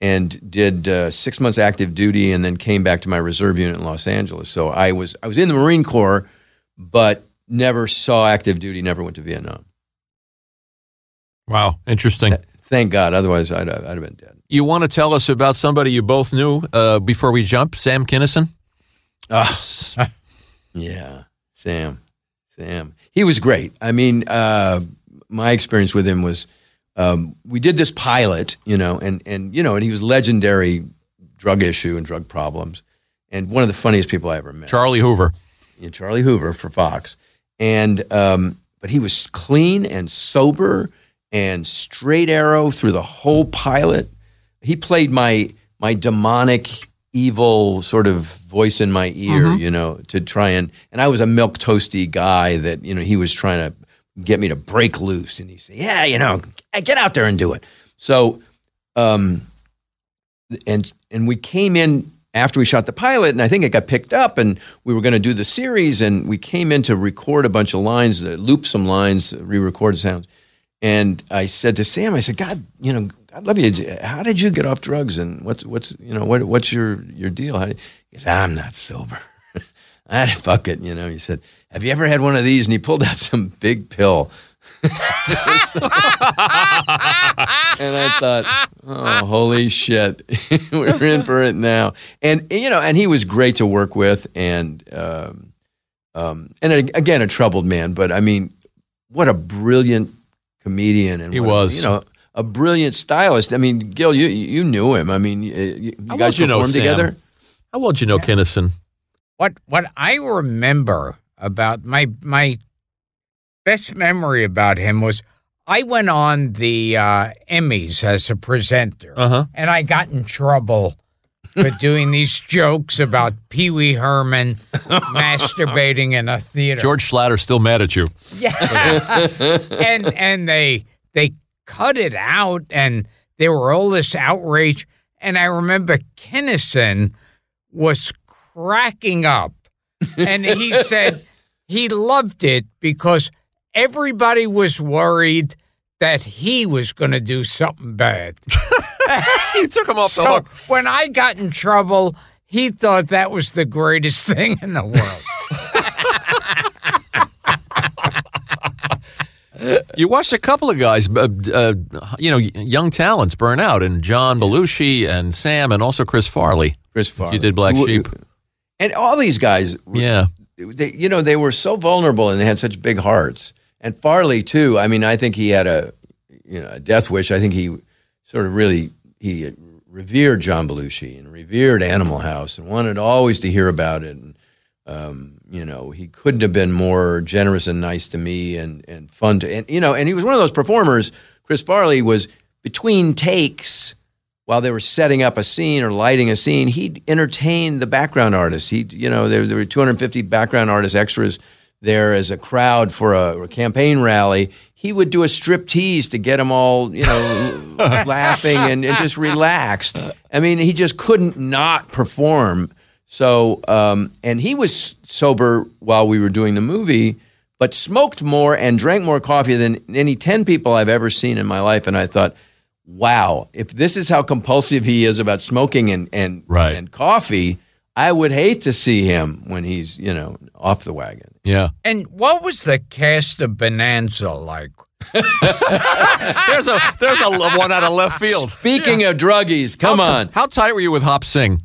Speaker 7: and did uh, six months active duty, and then came back to my reserve unit in Los Angeles. So I was I was in the Marine Corps, but never saw active duty. Never went to Vietnam.
Speaker 5: Wow, interesting.
Speaker 7: Thank God. Otherwise, I'd, I'd have been dead.
Speaker 5: You want to tell us about somebody you both knew uh, before we jump? Sam Kinison.
Speaker 7: Ah, yeah, Sam, Sam. He was great. I mean, uh, my experience with him was um, we did this pilot, you know, and and you know, and he was legendary drug issue and drug problems, and one of the funniest people I ever met.
Speaker 5: Charlie Hoover.
Speaker 7: Yeah, Charlie Hoover for Fox, and um, but he was clean and sober and straight arrow through the whole pilot. He played my my demonic evil sort of voice in my ear,
Speaker 5: Mhm.
Speaker 7: you know, to try and and I was a milk toasty guy that you know he was trying to get me to break loose, and he said, "Yeah, you know, get out there and do it." So, um, and and we came in after we shot the pilot, and I think it got picked up, and we were going to do the series, and we came in to record a bunch of lines, loop some lines, re-record sounds, and I said to Sam, I said, "God, you know, God love you. How did you get off drugs, and what's what's you know what what's your your deal?" How He said, "I'm not sober." I fuck it, you know. He said, "Have you ever had one of these?" And he pulled out some big pill. and I thought, oh, holy shit, we're in for it now. And you know, and he was great to work with, and um, um, and again, a troubled man, but I mean, what a brilliant comedian, and
Speaker 5: He
Speaker 7: what
Speaker 5: was.
Speaker 7: you know, a brilliant stylist. I mean, Gil, you you knew him. I mean, you, you
Speaker 5: How
Speaker 7: guys
Speaker 5: well you know
Speaker 7: performed
Speaker 5: Sam?
Speaker 7: together.
Speaker 5: How well did you know Kinison?
Speaker 4: What what I remember about my my best memory about him was I went on the uh, Emmys as a presenter,
Speaker 5: Uh-huh.
Speaker 4: and I got in trouble for doing these jokes about Pee Wee Herman masturbating in a theater.
Speaker 5: George Schlatter still mad at you.
Speaker 4: Yeah. and and they they cut it out and there were all this outrage. And I remember Kinison was cracking up. And he said he loved it because everybody was worried that he was going to do something bad.
Speaker 5: he took him off
Speaker 4: so
Speaker 5: the hook.
Speaker 4: When I got in trouble, he thought that was the greatest thing in the world.
Speaker 5: You watched a couple of guys, uh, uh, you know, young talents burn out, and John Belushi and Sam, and also Chris Farley.
Speaker 7: Chris Farley.
Speaker 5: You did Black Sheep.
Speaker 7: And all these guys,
Speaker 5: Yeah.
Speaker 7: they, you know, they were so vulnerable and they had such big hearts. And Farley too. I mean, I think he had a, you know, a death wish. I think he sort of really he revered John Belushi and revered Animal House and wanted always to hear about it. And um, you know, he couldn't have been more generous and nice to me and and fun to and you know, and he was one of those performers. Chris Farley was between takes while they were setting up a scene or lighting a scene, he'd entertain the background artists. He, you know, there, there were 250 background artists, extras there as a crowd for a, a campaign rally. He would do a strip tease to get them all, you know, laughing and, and just relaxed. I mean, he just couldn't not perform. So, um, and he was sober while we were doing the movie, but smoked more and drank more coffee than any 10 people I've ever seen in my life. And I thought, wow, if this is how compulsive he is about smoking and and
Speaker 5: Right.
Speaker 7: and coffee, I would hate to see him when he's you know off the wagon.
Speaker 5: Yeah.
Speaker 4: And what was the cast of Bonanza like?
Speaker 5: There's a there's a l- one out of left field.
Speaker 7: Speaking of druggies, come
Speaker 5: how ti-
Speaker 7: on.
Speaker 5: how tight were you with Hop Sing?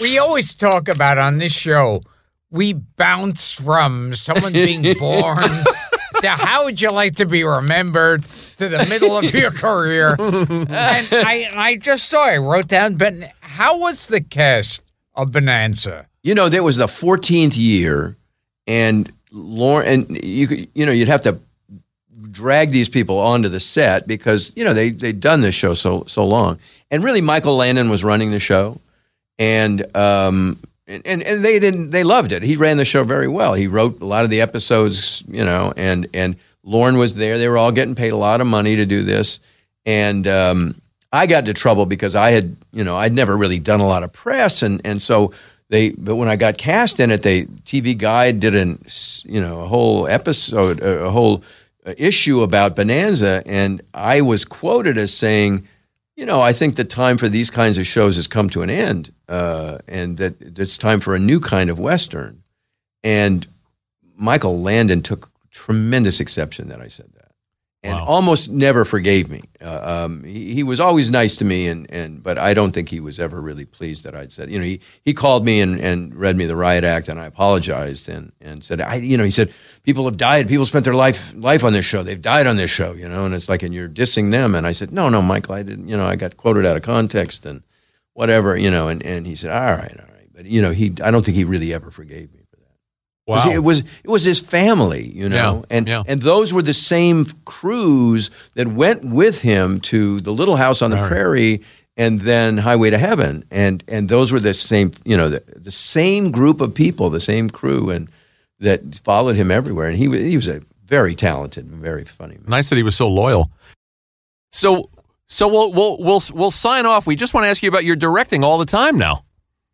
Speaker 4: We always talk about on this show, we bounce from someone being born to how would you like to be remembered to the middle of your career. And I, I just saw, I wrote down, but how was the cast of Bonanza?
Speaker 7: You know, there was the 14th year, and Lorne, and you you know, you'd have to drag these people onto the set because you know they they'd done this show so so long, and really Michael Landon was running the show, and um and, and and they didn't they loved it. He ran the show very well. He wrote a lot of the episodes, you know, and and Lorne was there. They were all getting paid a lot of money to do this, and um, I got into trouble because I had you know I'd never really done a lot of press, and and so they but when I got cast in it, they TV Guide did an you know a whole episode, a, whole issue about Bonanza, and I was quoted as saying you know, I think the time for these kinds of shows has come to an end, uh, and that it's time for a new kind of Western. And Michael Landon took tremendous exception that I said and almost never forgave me. Uh, um, he, he was always nice to me, and, and but I don't think he was ever really pleased that I'd said. You know, he, he called me and, and read me the riot act, and I apologized and and said, I you know, he said people have died, people spent their life life on this show, they've died on this show, you know, and it's like, and you're dissing them, and I said, no, no, Michael, I didn't, you know, I got quoted out of context and whatever, you know, and and he said, all right, all right, but you know, he I don't think he really ever forgave me.
Speaker 5: Wow.
Speaker 7: It was it was his family, you know,
Speaker 5: Yeah,
Speaker 7: and
Speaker 5: yeah.
Speaker 7: and those were the same crews that went with him to the Little House on the
Speaker 5: Right.
Speaker 7: Prairie and then Highway to Heaven, and and those were the same, you know, the, the same group of people, the same crew, and that followed him everywhere. And he was he was a very talented, very funny. Man.
Speaker 5: Nice that he was so loyal. So, so we'll we'll we'll we'll sign off. We just want to ask you about your directing all the time now.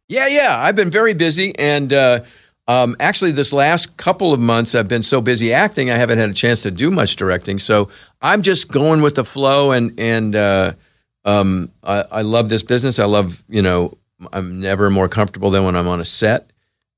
Speaker 7: Yeah, yeah. I've been very busy, and uh, um, actually, this last couple of months, I've been so busy acting, I haven't had a chance to do much directing. So I'm just going with the flow, and and uh, um, I, I love this business. I love, you know, I'm never more comfortable than when I'm on a set,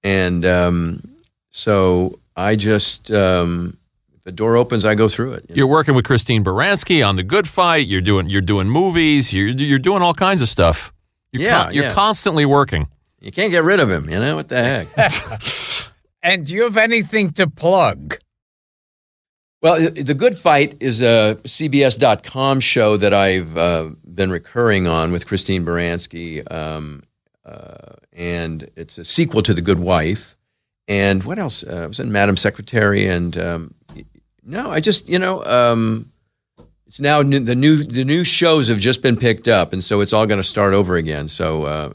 Speaker 7: and um, so I just um, if the door opens, I go through it.
Speaker 5: You're working with Christine Baranski on The Good Fight. You're doing you're doing movies. You're you're doing all kinds of stuff. You're
Speaker 7: Yeah,
Speaker 5: you're
Speaker 7: yeah.
Speaker 5: constantly working.
Speaker 7: You can't get rid of him, you know what the heck.
Speaker 4: And do you have anything to plug?
Speaker 7: Well, The Good Fight is a CBS.com show that I've uh, been recurring on with Christine Baranski. Um, uh, and it's a sequel to The Good Wife. And what else? Uh, I was in Madam Secretary. And um, no, I just, you know, um, it's now new, the new the new shows have just been picked up. And so it's all going to start over again. So, uh,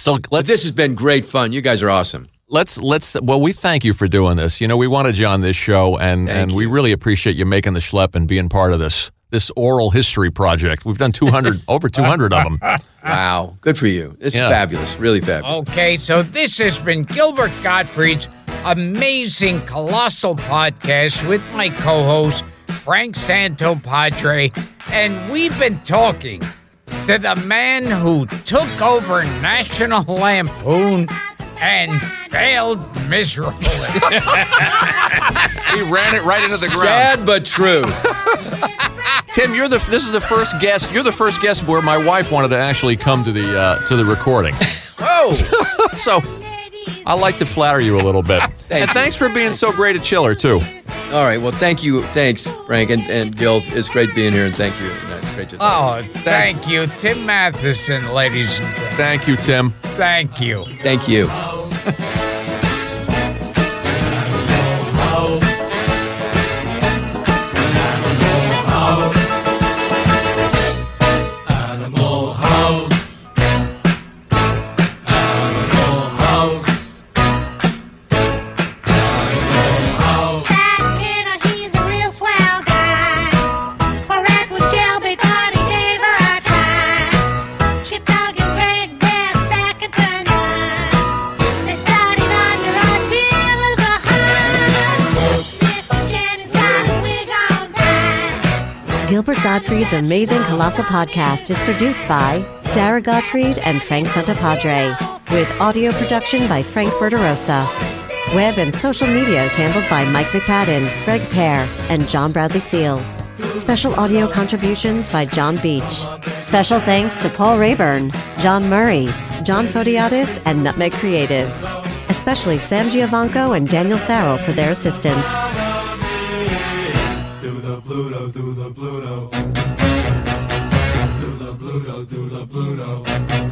Speaker 5: so let's,
Speaker 7: this has been great fun. You guys are awesome.
Speaker 5: Let's let's well, we thank you for doing this. You know, we wanted you on this show, and and we really appreciate you making the schlep and being part of this this oral history project. We've done 200 over 200 of them.
Speaker 7: Wow, good for you. This
Speaker 5: Yeah.
Speaker 7: is fabulous, really fabulous.
Speaker 4: Okay, so this has been Gilbert Gottfried's amazing, colossal podcast with my co host, Frank Santopadre. And we've been talking to the man who took over National Lampoon and failed miserably.
Speaker 5: he ran it right into the ground.
Speaker 7: Sad but true.
Speaker 5: Tim, you're the this is the first guest. You're the first guest where my wife wanted to actually come to the uh, to the recording.
Speaker 7: Oh,
Speaker 5: so I like to flatter you a little bit. and
Speaker 7: you.
Speaker 5: thanks for being so great a Chiller too.
Speaker 7: All right. Well, thank you. Thanks, Frank and, and Gil. It's great being here, and thank you. Uh, Great
Speaker 4: oh, thank you, Tim Matheson, ladies and gentlemen.
Speaker 5: Thank you, Tim.
Speaker 4: Thank you.
Speaker 7: Thank you.
Speaker 12: Gottfried's Amazing Colossal Podcast is produced by Dara Gottfried and Frank Santopadre, with audio production by Frank Verderosa. Web and social media is handled by Mike McPadden, Greg Pear, and John Bradley Seals. Special audio contributions by John Beach. Special thanks to Paul Rayburn, John Murray, John Fodiatis, and Nutmeg Creative. Especially Sam Giovanco and Daniel Farrell for their assistance.
Speaker 13: The Pluto, do the Pluto. Do the Pluto, do the Pluto.